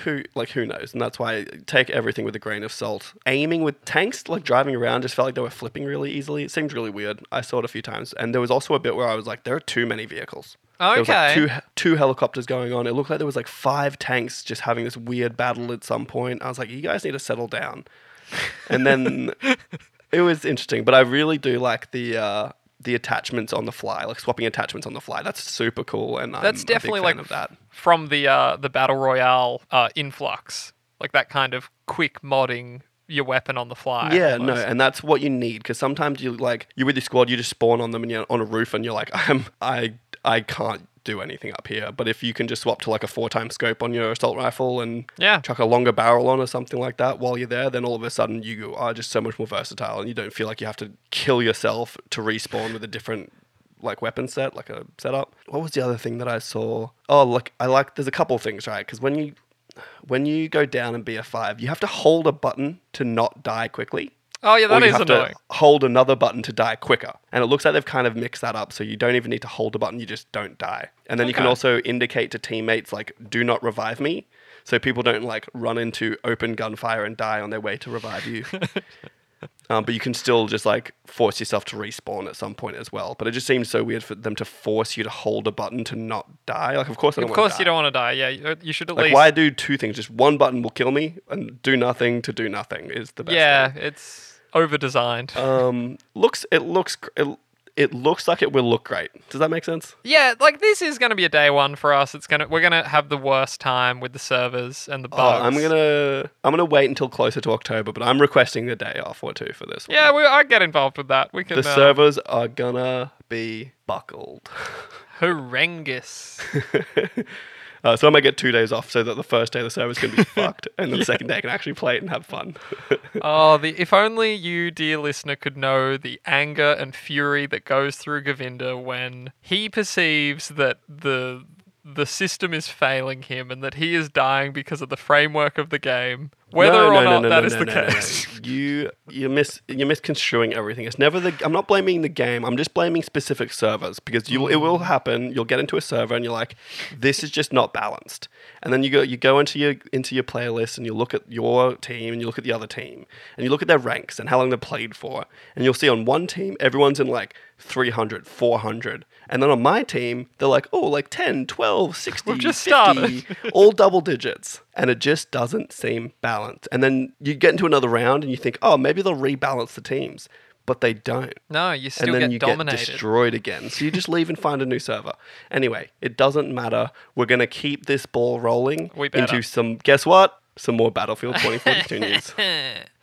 who, like, who knows? And that's why I take everything with a grain of salt. Aiming with tanks, like driving around, just felt like they were flipping really easily. It seemed really weird. I saw it a few times, and there was also a bit where I was like, there are too many vehicles. There was like two two helicopters going on. It looked like there was like five tanks just having this weird battle at some point. I was like, you guys need to settle down. And then it was interesting, but I really do like the. Uh, the attachments on the fly, like swapping attachments on the fly, that's super cool, and I'm That's definitely like of that. from the uh, the battle royale uh, influx, like that kind of quick modding your weapon on the fly. Yeah, no, and that's what you need because sometimes you like you're with your squad, you just spawn on them and you're on a roof, and you're like, I'm, I, I can't do anything up here. But if you can just swap to like a four time scope on your assault rifle and Yeah. chuck a longer barrel on or something like that while you're there, then all of a sudden you are just so much more versatile, and you don't feel like you have to kill yourself to respawn with a different like weapon set, like a setup. What was the other thing that I saw? Oh, look, I like. There's a couple things, right? Because when you when you go down in BF5, you have to hold a button to not die quickly. Oh yeah, or that you is have annoying. to hold another button to die quicker. And it looks like they've kind of mixed that up, so you don't even need to hold a button, you just don't die. And then you can also indicate to teammates like, "Do not revive me," so people don't like run into open gunfire and die on their way to revive you. um, but you can still just like force yourself to respawn at some point as well. But it just seems so weird for them to force you to hold a button to not die. Like, of course, I don't Of course, you don't want to die. Yeah, you, you should at Like, least. why do two things? Just one button will kill me, and do nothing to do nothing is the best. yeah, thing. it's over designed. Um, looks it looks it, it looks like it will look great. Does that make sense? yeah, like this is going to be a day one for us. It's gonna we're gonna have the worst time with the servers and the Oh, bugs. I'm gonna I'm gonna wait until closer to October, but I'm requesting a day off or two for this. one. Yeah, we, I get involved with that. We can. the uh, servers are gonna be buckled. horrendous. Uh, so I might get two days off, so that the first day the server's gonna be fucked, and then the second day I can actually play it and have fun. Oh, the if only you, dear listener, could know the anger and fury that goes through Govinda when he perceives that the the system is failing him and that he is dying because of the framework of the game, whether No, or no, no, not no, that is the case. You you miss you're misconstruing everything. It's never the. I'm not blaming the game. I'm just blaming specific servers because you it will happen. You'll get into a server and you're like, this is just not balanced. And then you go you go into your into your playlist and you look at your team and you look at the other team and you look at their ranks and how long they've played for and you'll see on one team everyone's in like 300, 400. And then on my team, they're like, oh, like 10, 12, 60, We've just 50, started. all double digits. And it just doesn't seem balanced. And then you get into another round and you think, oh, maybe they'll rebalance the teams. But they don't. No, you still and then get you dominated. get destroyed again. So you just leave and find a new server. Anyway, it doesn't matter. We're going to keep this ball rolling into some, guess what? Some more Battlefield 2042 news.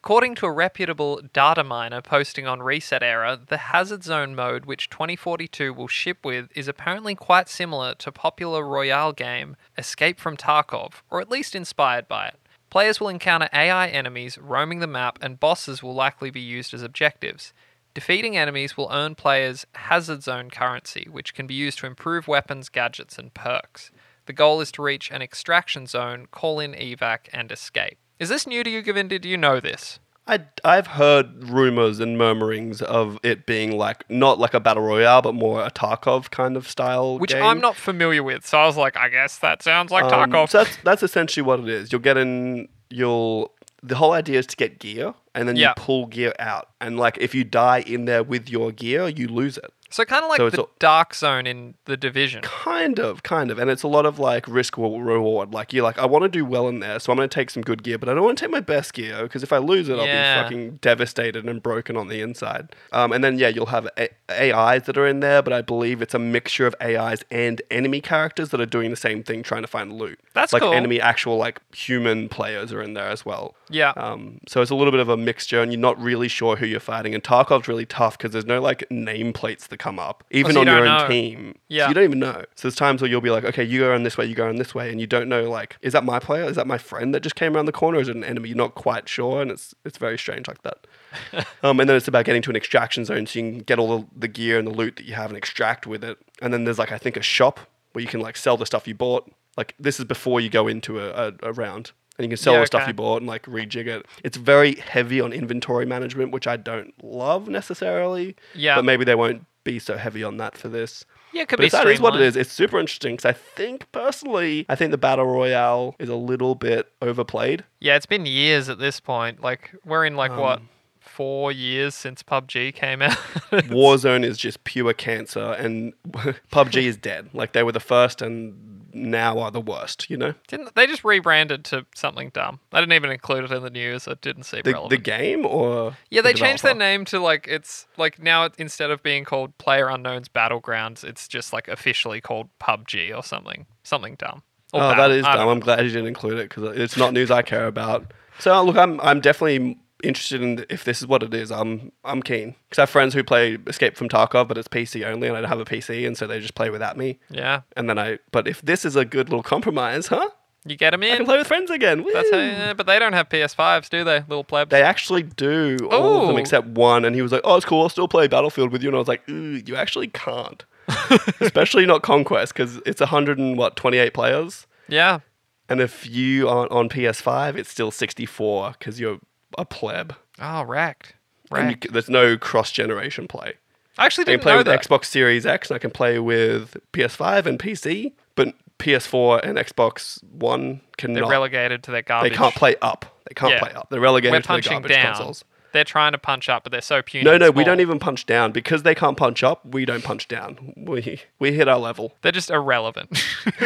According to a reputable data miner posting on ResetEra, the Hazard Zone mode which 2042 will ship with is apparently quite similar to popular Royale game Escape from Tarkov, or at least inspired by it. Players will encounter AI enemies roaming the map, and bosses will likely be used as objectives. Defeating enemies will earn players Hazard Zone currency, which can be used to improve weapons, gadgets, and perks. The goal is to reach an extraction zone, call in evac, and escape. Is this new to you, Govinda? Do you know this? I, I've heard rumors and murmurings of it being like not like a battle royale, but more a Tarkov kind of style. Which game. I'm not familiar with, so I was like, I guess that sounds like Um, Tarkov. So that's that's essentially what it is. You'll get in. You'll. The whole idea is to get gear, and then Yeah. you pull gear out. And like, if you die in there with your gear, you lose it. So kind of like So the a- dark zone in the division. Kind of, kind of, and it's a lot of like risk wa- reward. Like you're like, I want to do well in there, so I'm going to take some good gear, but I don't want to take my best gear because if I lose it, I'll be fucking devastated and broken on the inside. Um, and then yeah, you'll have a- AIs that are in there, but I believe it's a mixture of AIs and enemy characters that are doing the same thing, trying to find loot. That's like cool. enemy actual like human players are in there as well. Yeah. Um, so it's a little bit of a mixture, and you're not really sure who you're fighting. And Tarkov's really tough because there's no like nameplates that come up, even so you on your own know. team. Yeah. So you don't even know. So there's times where you'll be like, okay, you go around this way, you go around this way, and you don't know like, is that my player? Is that my friend that just came around the corner? Is it an enemy? You're not quite sure, and it's it's very strange like that. um, and then it's about getting to an extraction zone so you can get all the, the gear and the loot that you have and extract with it. And then there's like I think a shop where you can like sell the stuff you bought. Like this is before you go into a, a, a round. And you can sell Yeah, the stuff okay. you bought and like rejig it. It's very heavy on inventory management, which I don't love necessarily. Yeah. But maybe they won't be so heavy on that for this. Yeah, it could But be that is what it is. it's super interesting because I think personally, I think the battle royale is a little bit overplayed. Yeah, it's been years at this point. Like we're in like what Um, four years since PUBG came out. Warzone is just pure cancer, and PUBG is dead. Like they were the first, and now are the worst. You know, Didn't they just rebranded to something dumb? I didn't even include it in the news. It didn't seem the, relevant. the game or yeah, the they changed their name to like it's like now it, instead of being called Player Unknown's Battlegrounds, it's just like officially called PUBG or something, something dumb. Or Oh, that Battle- is dumb. I'm glad you didn't include it because it's not news I care about. So look, I'm I'm definitely interested in if this is what it is. I'm I'm keen because I have friends who play Escape from Tarkov, but it's PC only, and I don't have a PC, and so they just play without me. Yeah, And then I, but if this is a good little compromise, huh? you get them I can in. play with friends again. That's how, yeah, but they don't have PS5s, do they, little plebs? They actually do all of them except one, and he was like, "Oh, it's cool. I'll still play Battlefield with you." And I was like, Ooh, "You actually can't." Especially not Conquest because it's hundred and what twenty eight players. yeah, And if you aren't on PS5, it's still 64 because you're a pleb. oh, wrecked. And you, there's no cross generation play. I actually I can didn't play know with that. Xbox Series X and I can play with PS5 and PC, but PS4 and Xbox One They're cannot. relegated to their they garbage. can't play up. They can't Yeah. play up. They're relegated We're to the punching garbage down. consoles. They're trying to punch up, but they're so puny. No, and no, we small. don't even punch down because they can't punch up. We don't punch down. We we hit our level. They're just irrelevant.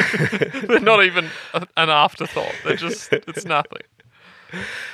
they're not even a, an afterthought. They're just, it's nothing.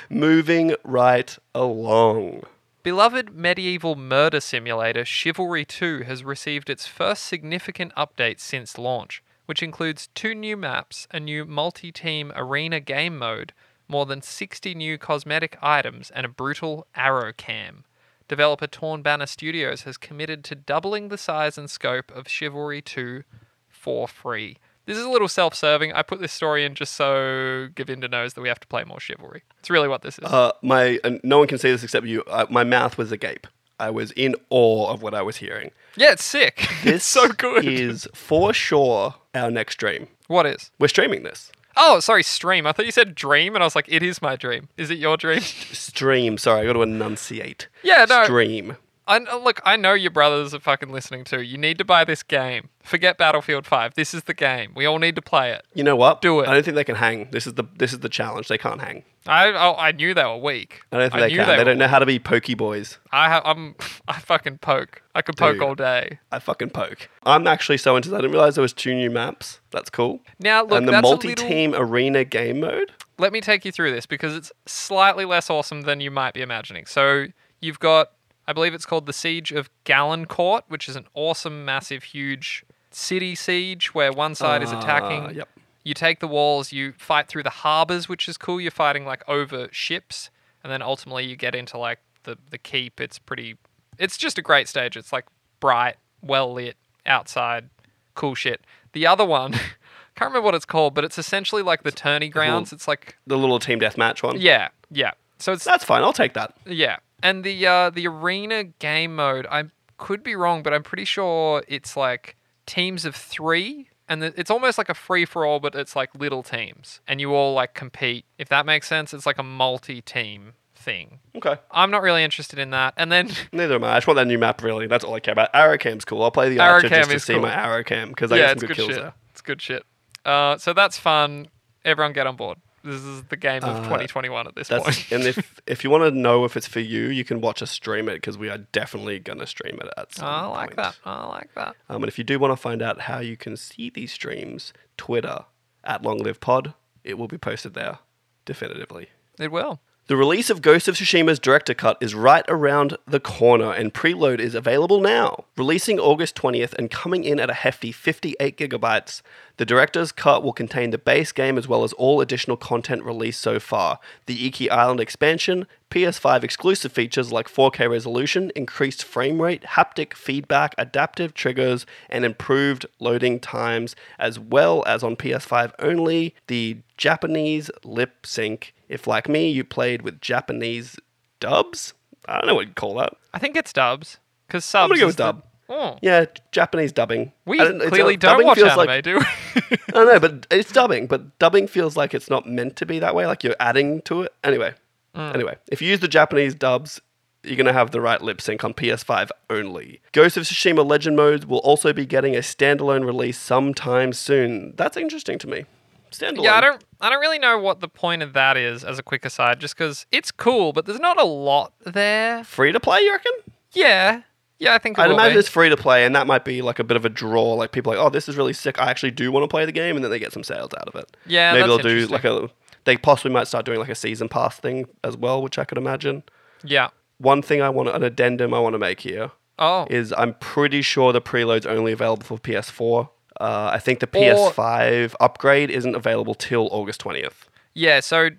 Moving right along. Beloved medieval murder simulator Chivalry 2 has received its first significant update since launch, which includes two new maps, a new multi team arena game mode, more than 60 new cosmetic items, and a brutal arrow cam. Developer Torn Banner Studios has committed to doubling the size and scope of Chivalry 2 for free. This is a little self serving. I put this story in just so Govinda knows that we have to play more Chivalry. It's really what this is. Uh, my and no one can say this except you. Uh, my mouth was agape. I was in awe of what I was hearing. yeah, it's sick. This it's so good. is for sure our next dream. What is? We're streaming this Oh, sorry, stream. I thought you said dream, and I was like, it is my dream. Is it your dream? stream. Sorry, I got to enunciate. Yeah, no. Stream. I look. I know your brothers are fucking listening too. You need to buy this game. Forget Battlefield Five. This is the game. We all need to play it. You know what? Do it. I don't think they can hang. This is the this is the challenge. They can't hang. I oh, I knew they were weak. I don't think they knew can. They, were don't know how to be pokey boys. I ha- I'm. I fucking poke. I could poke Dude. all day. I fucking poke. I'm actually so into that. I didn't realize there was two new maps. That's cool. Now look, and the multi-team arena game mode. let me take you through this because it's slightly less awesome than you might be imagining. So you've got, I believe it's called the Siege of Galencourt, which is an awesome, massive, huge city siege where one side is Uh, attacking. yep. You take the walls, you fight through the harbors, which is cool. You're fighting like over ships. and then ultimately you get into like the the keep. It's pretty. It's just a great stage. It's like bright, well lit, outside, cool shit. The other one, I can't remember what it's called, but it's essentially like the tourney grounds. It's like The little team deathmatch one. yeah, yeah. So it's That's fine. I'll take that. yeah, and the uh, the arena game mode, I could be wrong, but I'm pretty sure it's like teams of three, and the, it's almost like a free for all, but it's like little teams, and you all like compete. If that makes sense, it's like a multi-team thing. Okay. I'm not really interested in that. And then Neither am I. I just want that new map, really. That's all I care about. Arrow cam's cool. I'll play the archer Arrow cam just to see cool. my arrow cam because I yeah, get it's some good, good kills shit. there. It's good shit. Uh, so that's fun. Everyone get on board. This is the game of Uh, 2021 at this point. And if if you want to know if it's for you, you can watch us stream it because we are definitely gonna stream it at some point. I like point. that. I like that. Um, and if you do want to find out how you can see these streams, Twitter at Long Live Pod, it will be posted there, definitively. It will. The release of Ghost of Tsushima's director cut is right around the corner, and preload is available now. Releasing August 20th and coming in at a hefty 58 gigabytes, the director's cut will contain the base game as well as all additional content released so far the Iki Island expansion, PS5 exclusive features like 4K resolution, increased frame rate, haptic feedback, adaptive triggers, and improved loading times, as well as on PS5 only, the Japanese lip sync. If, like me, you played with Japanese dubs, I don't know what you'd call that. I think it's dubs because subs. I'm gonna go with dub. Oh. Yeah, Japanese dubbing. We I don't- clearly don't dubbing watch feels anime, like- do we? I don't know, but it's dubbing. But dubbing feels like it's not meant to be that way. Like you're adding to it. Anyway, Mm. anyway, if you use the Japanese dubs, you're gonna have the right lip sync on PS5 only. Ghost of Tsushima Legend Mode will also be getting a standalone release sometime soon. That's interesting to me. Standalone. yeah, I don't. I don't really know what the point of that is. As a quick aside, just because it's cool, but there's not a lot there. Free to play, you reckon? Yeah, yeah, I think I'd imagine be. it's free to play, and that might be like a bit of a draw. Like people are like, oh, this is really sick. I actually do want to play the game, and then they get some sales out of it. Yeah, maybe that's they'll do like a. They possibly might start doing like a season pass thing as well, which I could imagine. Yeah. One thing I want an addendum I want to make here Oh. is I'm pretty sure the preload's only available for PS4. Uh, I think the Or- PS5 upgrade isn't available till August 20th. Yeah, so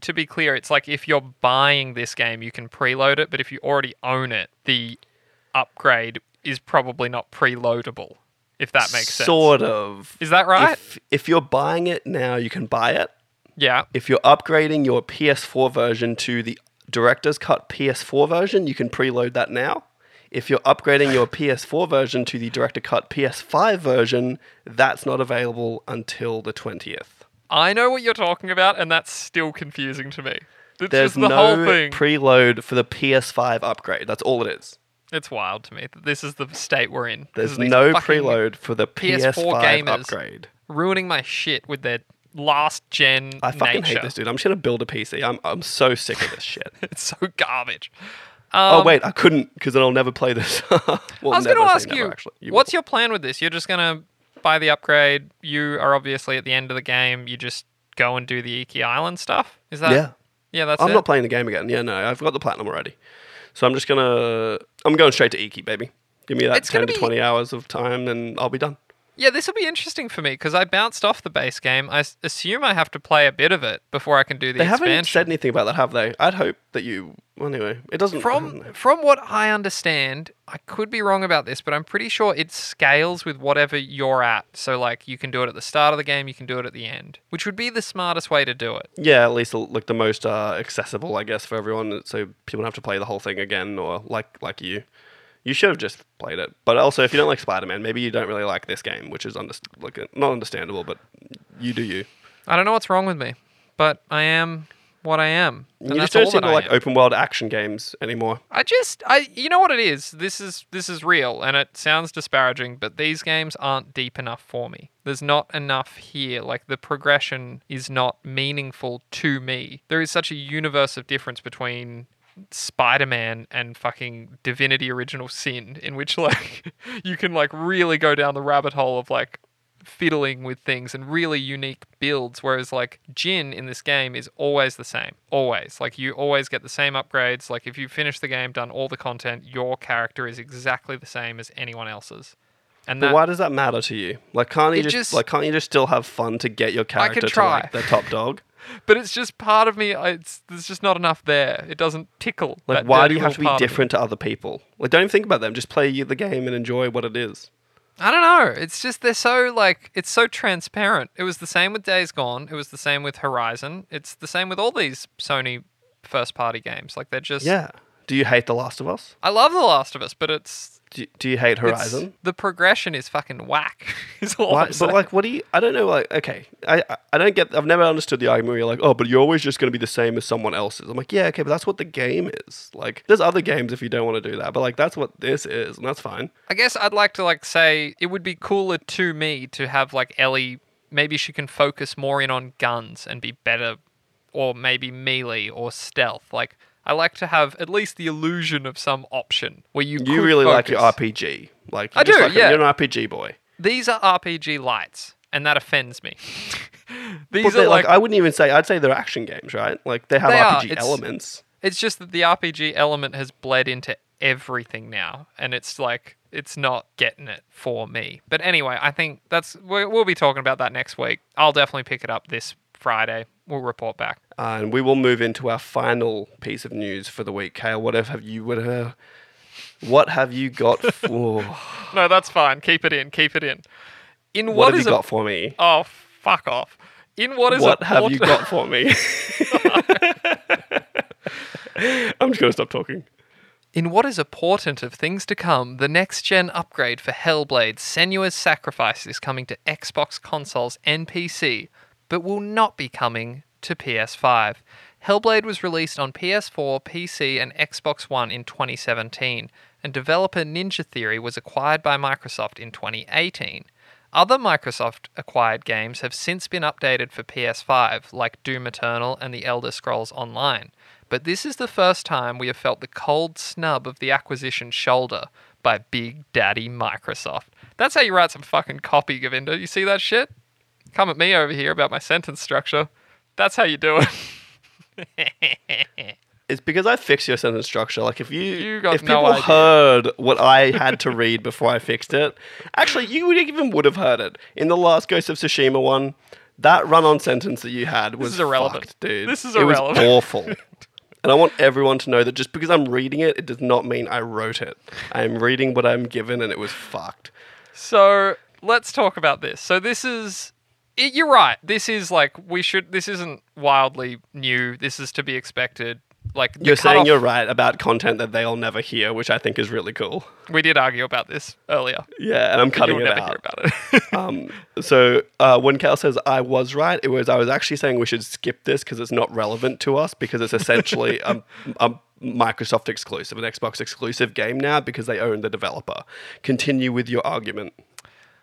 to be clear, it's like if you're buying this game, you can preload it, but if you already own it, the upgrade is probably not preloadable, if that makes sense. Sort of. Is that right? If, if you're buying it now, you can buy it. yeah. If you're upgrading your PS4 version to the Director's Cut PS4 version, you can preload that now. If you're upgrading your PS4 version to the Director Cut PS5 version, that's not available until the 20th. I know what you're talking about, and that's still confusing to me. It's There's the no whole thing. preload for the PS5 upgrade. That's all it is. It's wild to me that this is the state we're in. There's no preload for the PS4 PS5 gamers. upgrade. Ruining my shit with their last gen I fucking nature. hate this dude. I'm just gonna build a PC. I'm I'm so sick of this shit. It's so garbage. oh Um, wait, I couldn't because then I'll never play this. well, I was going to ask never, you, actually. You what's your plan with this? You're just going to buy the upgrade. You are obviously at the end of the game. You just go and do the Iki Island stuff. Is that? yeah. Yeah, that's I'm it. not playing the game again. Yeah, no, I've got the platinum already. So I'm just gonna I'm going straight to Iki, baby. Give me that It's ten to be- twenty hours of time, and I'll be done. Yeah, this will be interesting for me because I bounced off the base game. I s- assume I have to play a bit of it before I can do the They haven't said anything about that, have they? I'd hope that you. Well, anyway, it doesn't. From from what I understand, I could be wrong about this, but I'm pretty sure it scales with whatever you're at. So like you can do it at the start of the game, you can do it at the end, which would be the smartest way to do it. Yeah, at least like the most uh, accessible, I guess, for everyone. So people don't have to play the whole thing again, or like like you. You should have just played it. But also, if you don't like Spider Man, maybe you don't really like this game, which is under- like not understandable, but you do you. I don't know what's wrong with me, but I am what I am. And you just don't seem to like open world action games anymore. I just I you know what it is? This is this is real and it sounds disparaging, but these games aren't deep enough for me. There's not enough here. Like the progression is not meaningful to me. There is such a universe of difference between Spider-Man and fucking Divinity Original Sin in which like you can like really go down the rabbit hole of like fiddling with things and really unique builds whereas like Jin in this game is always the same always like you always get the same upgrades like if you finish the game done all the content your character is exactly the same as anyone else's and But why does that matter to you? Like, can't you just, just- like can't you just still have fun to get your character to like the top dog? but it's just part of me. I- It's there's just not enough there. It doesn't tickle. Like, why do you have to be part of me. different to other people? Like, don't think about them. Just play the game and enjoy what it is. I don't know. It's just they're so like it's so transparent. It was the same with Days Gone. It was the same with Horizon. It's the same with all these Sony first party games. Like they're just Yeah. Do you hate The Last of Us? I love The Last of Us, but it's Do, do you hate it's- Horizon? the progression is fucking whack. Is all Why, but like, what do you? I don't know. Like, okay, I I- I don't get. I've never understood the argument where you're like, oh, but you're always just going to be the same as someone else's. I'm like, yeah, okay, but that's what the game is. Like, there's other games if you don't want to do that, but like, that's what this is, and that's fine. I guess I'd like to like say it would be cooler to me to have like Ellie. Maybe she can focus more in on guns and be better, or maybe melee or stealth. Like I like to have at least the illusion of some option where you. You really like your. RPG. Like, I do, like a- yeah. You're an RPG boy. These are RPG lights, and that offends me. These are like, like, I wouldn't even say. I'd say they're action games, right? Like, they have They RPG it's- elements. it's just that the RPG element has bled into everything now, and it's like it's not getting it for me. But anyway, I think that's we- we'll be talking about that next week. I'll definitely pick it up this Friday. We'll report back. And we will move into our final piece of news for the week. Kale, what have you? What, uh, what have you got for? No, that's fine. Keep it in. Keep it in. In what, what have is you a- got for me? oh fuck off. In what is What have port- you got for me? I'm just gonna stop talking. In what is a portent of things to come, the next gen upgrade for Hellblade Senua's Sacrifice is coming to Xbox consoles and PC, but will not be coming to PS5. Hellblade was released on PS4, PC, and Xbox One in 2017, and developer Ninja Theory was acquired by Microsoft in 2018. Other Microsoft acquired games have since been updated for PS5, like Doom Eternal and The Elder Scrolls Online. But this is the first time we have felt the cold snub of the acquisition shoulder by Big Daddy Microsoft. That's how you write some fucking copy, Govinda. You see that shit? Come at me over here about my sentence structure. That's how you do it. It's because I fixed your sentence structure. Like if you, You if people idea. heard what I had to read before I fixed it, actually, you would even would have heard it in the last Ghost of Tsushima one. That run-on sentence that you had was is irrelevant. fucked, dude. This is irrelevant. It was awful. And I want everyone to know that just because I'm reading it, it does not mean I wrote it. I am reading what I'm given, and it was fucked. So let's talk about this. So this is. It, you're right. This is like we should. This isn't wildly new. This is to be expected. Like You're saying you're right about content that they'll never hear, which I think is really cool. We did argue about this earlier. Yeah, and I'm cutting You'll it never out. hear about it. Um, so uh, when Cal says I was right, it was I was actually saying we should skip this because it's not relevant to us because it's essentially a, a Microsoft exclusive, an Xbox exclusive game now because they own the developer. Continue with your argument.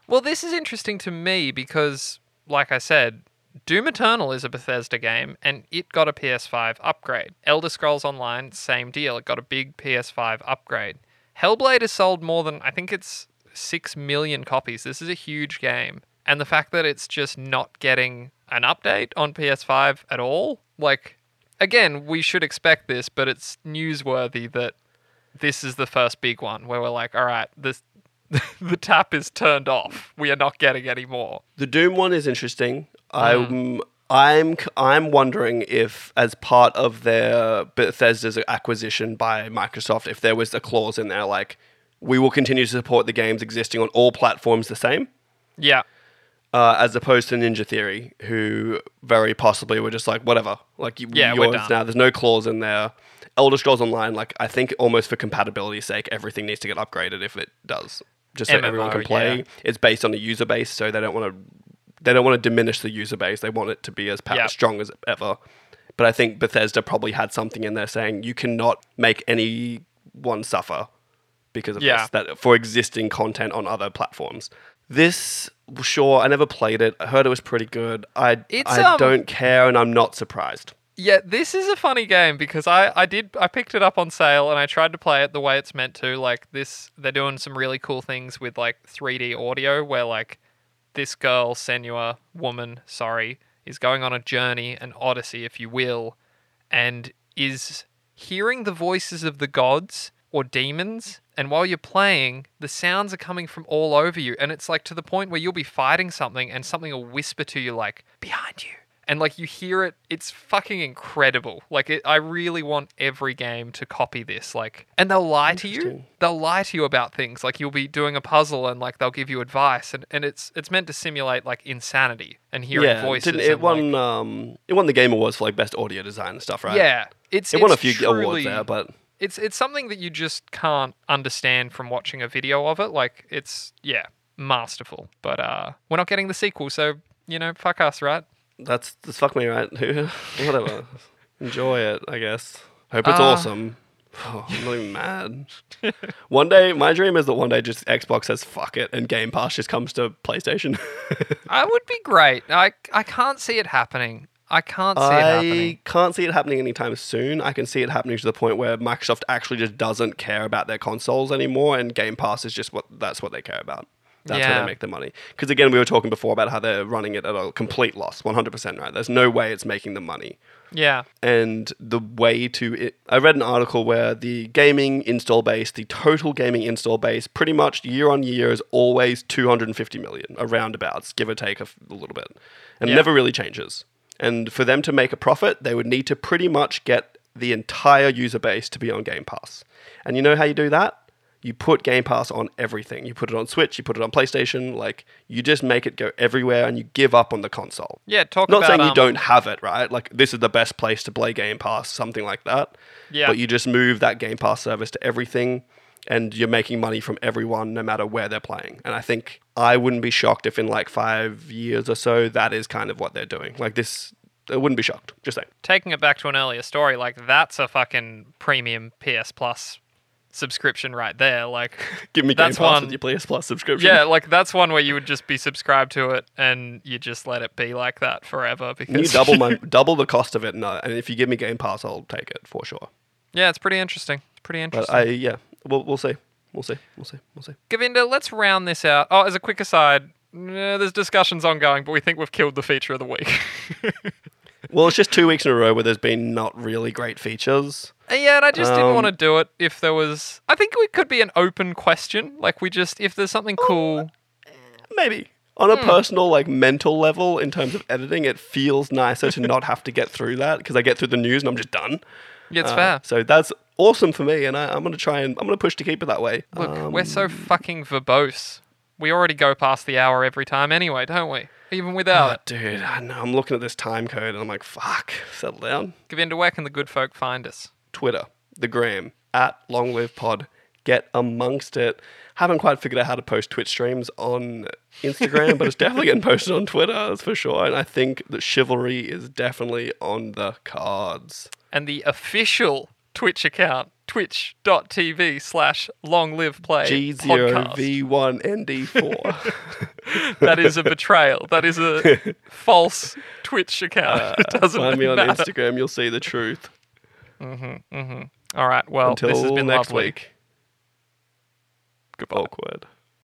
Well, this is interesting to me because, like I said, Doom Eternal is a Bethesda game and it got a PS5 upgrade. Elder Scrolls Online, same deal. It got a big PS5 upgrade. Hellblade has sold more than, I think it's 6 million copies. This is a huge game. And the fact that it's just not getting an update on PS5 at all, like, again, we should expect this, but it's newsworthy that this is the first big one where we're like, all right, this the tap is turned off. We are not getting any more. The Doom one is interesting. I'm I'm I'm wondering if, as part of their Bethesda's acquisition by Microsoft, if there was a clause in there like we will continue to support the games existing on all platforms the same. Yeah. uh, as opposed to Ninja Theory, who very possibly were just like, whatever, like you, Yeah, we're yours done. now. There's no clause in there. Elder Scrolls Online, like I think almost for compatibility's sake, everything needs to get upgraded if it does, just so everyone can play. yeah. It's based on a user base, so they don't want to they don't want to diminish the user base. They want it to be as pa- Yeah. strong as ever. But I think Bethesda probably had something in there saying you cannot make anyone suffer because of Yeah. this that for existing content on other platforms. This sure, I never played it. I heard it was pretty good. I It's, I um, don't care and I'm not surprised. Yeah, this is a funny game because I, I did I picked it up on sale and I tried to play it the way it's meant to. Like this they're doing some really cool things with like 3D audio where like this girl, Senua, woman, sorry, is going on a journey, an odyssey if you will, and is hearing the voices of the gods or demons. And while you're playing the sounds are coming from all over you. And it's like to the point where you'll be fighting something and something will whisper to you like behind you and like you hear it it's fucking incredible like it, i really want every game to copy this like and they'll lie to you they'll lie to you about things like you'll be doing a puzzle and like they'll give you advice and, and it's it's meant to simulate like insanity and hearing yeah, voices it and, won. like- um, it won the Game Awards for like best audio design and stuff, right? yeah it's it won a few truly- awards there, but it's it's something that you just can't understand from watching a video of it. Like it's yeah, masterful. But uh we're not getting the sequel, so you know, fuck us, right? That's that's fuck me right. Whatever. Enjoy it, I guess. Hope it's Ah. awesome. Oh, I'm not even mad. one day, my dream is that one day just Xbox says fuck it and Game Pass just comes to PlayStation. I would be great. I I can't see it happening. I can't see it happening. I happening. can't see it happening anytime soon. I can see it happening to the point where Microsoft actually just doesn't care about their consoles anymore, and Game Pass is just what that's what they care about. That's where they make their money. Because again, we were talking before about how they're running it at a complete loss, 100% right. There's no way it's making them money. Yeah. And the way to it, I read an article where the gaming install base, the total gaming install base, pretty much year on year is always 250 million, around abouts, give or take a, f- a little bit, and Yeah. never really changes. And for them to make a profit, they would need to pretty much get the entire user base to be on Game Pass. And you know how you do that? You put Game Pass on everything. You put it on Switch, you put it on PlayStation, like you just make it go everywhere and you give up on the console. Yeah, talk about. Not about saying you um, don't have it, right? Like this is the best place to play Game Pass, something like that. Yeah. But you just move that Game Pass service to everything and you're making money from everyone no matter where they're playing. And I think I wouldn't be shocked if in like 5 years or so that is kind of what they're doing. Like this I wouldn't be shocked. Just saying. taking it back to an earlier story, like that's a fucking premium PS Plus subscription right there. Like Give me Game That's Pass one- with your PS Plus subscription. Yeah, like that's one where you would just be subscribed to it and you just let it be like that forever because you double my double the cost of it, no. Uh, and if you give me Game Pass, I'll take it for sure. Yeah, it's pretty interesting. It's pretty But interesting. I yeah, we'll we'll see, we'll see, we'll see, we'll see. Govinda, let's round this out. Oh, as a quick aside, there's discussions ongoing, but we think we've killed the feature of the week. Well, it's just two weeks in a row where there's been not really great features. yeah, and I just didn't Um, want to do it if there was. I think it could be an open question. Like we just, if there's something cool. Maybe on a Hmm. personal, like mental level, in terms of editing, it feels nicer to not have to get through that because I get through the news and I'm just done. Yeah, it's Uh, fair. So that's awesome for me, and I, I'm gonna try and I'm gonna push to keep it that way. Look, Um, we're so fucking verbose. We already go past the hour every time anyway, don't we? Even without oh, it. dude, I know. I'm looking at this time code and I'm like, fuck, settle down. Govinda, where can the good folk find us? Twitter, the gram, at Long Live Pod. Get amongst it. Haven't quite figured out how to post Twitch streams on Instagram, but it's definitely getting posted on Twitter, that's for sure. And I think that chivalry is definitely on the cards. And the official Twitch account, twitch.tv slash long live play. G0V1ND4. That is a betrayal. That is a false Twitch account. Uh, it doesn't Find me on matter. Instagram, you'll see the truth. Mm-hmm, mm-hmm. All right. Well, Until this has been next lovely. week. Goodbye. Awkward.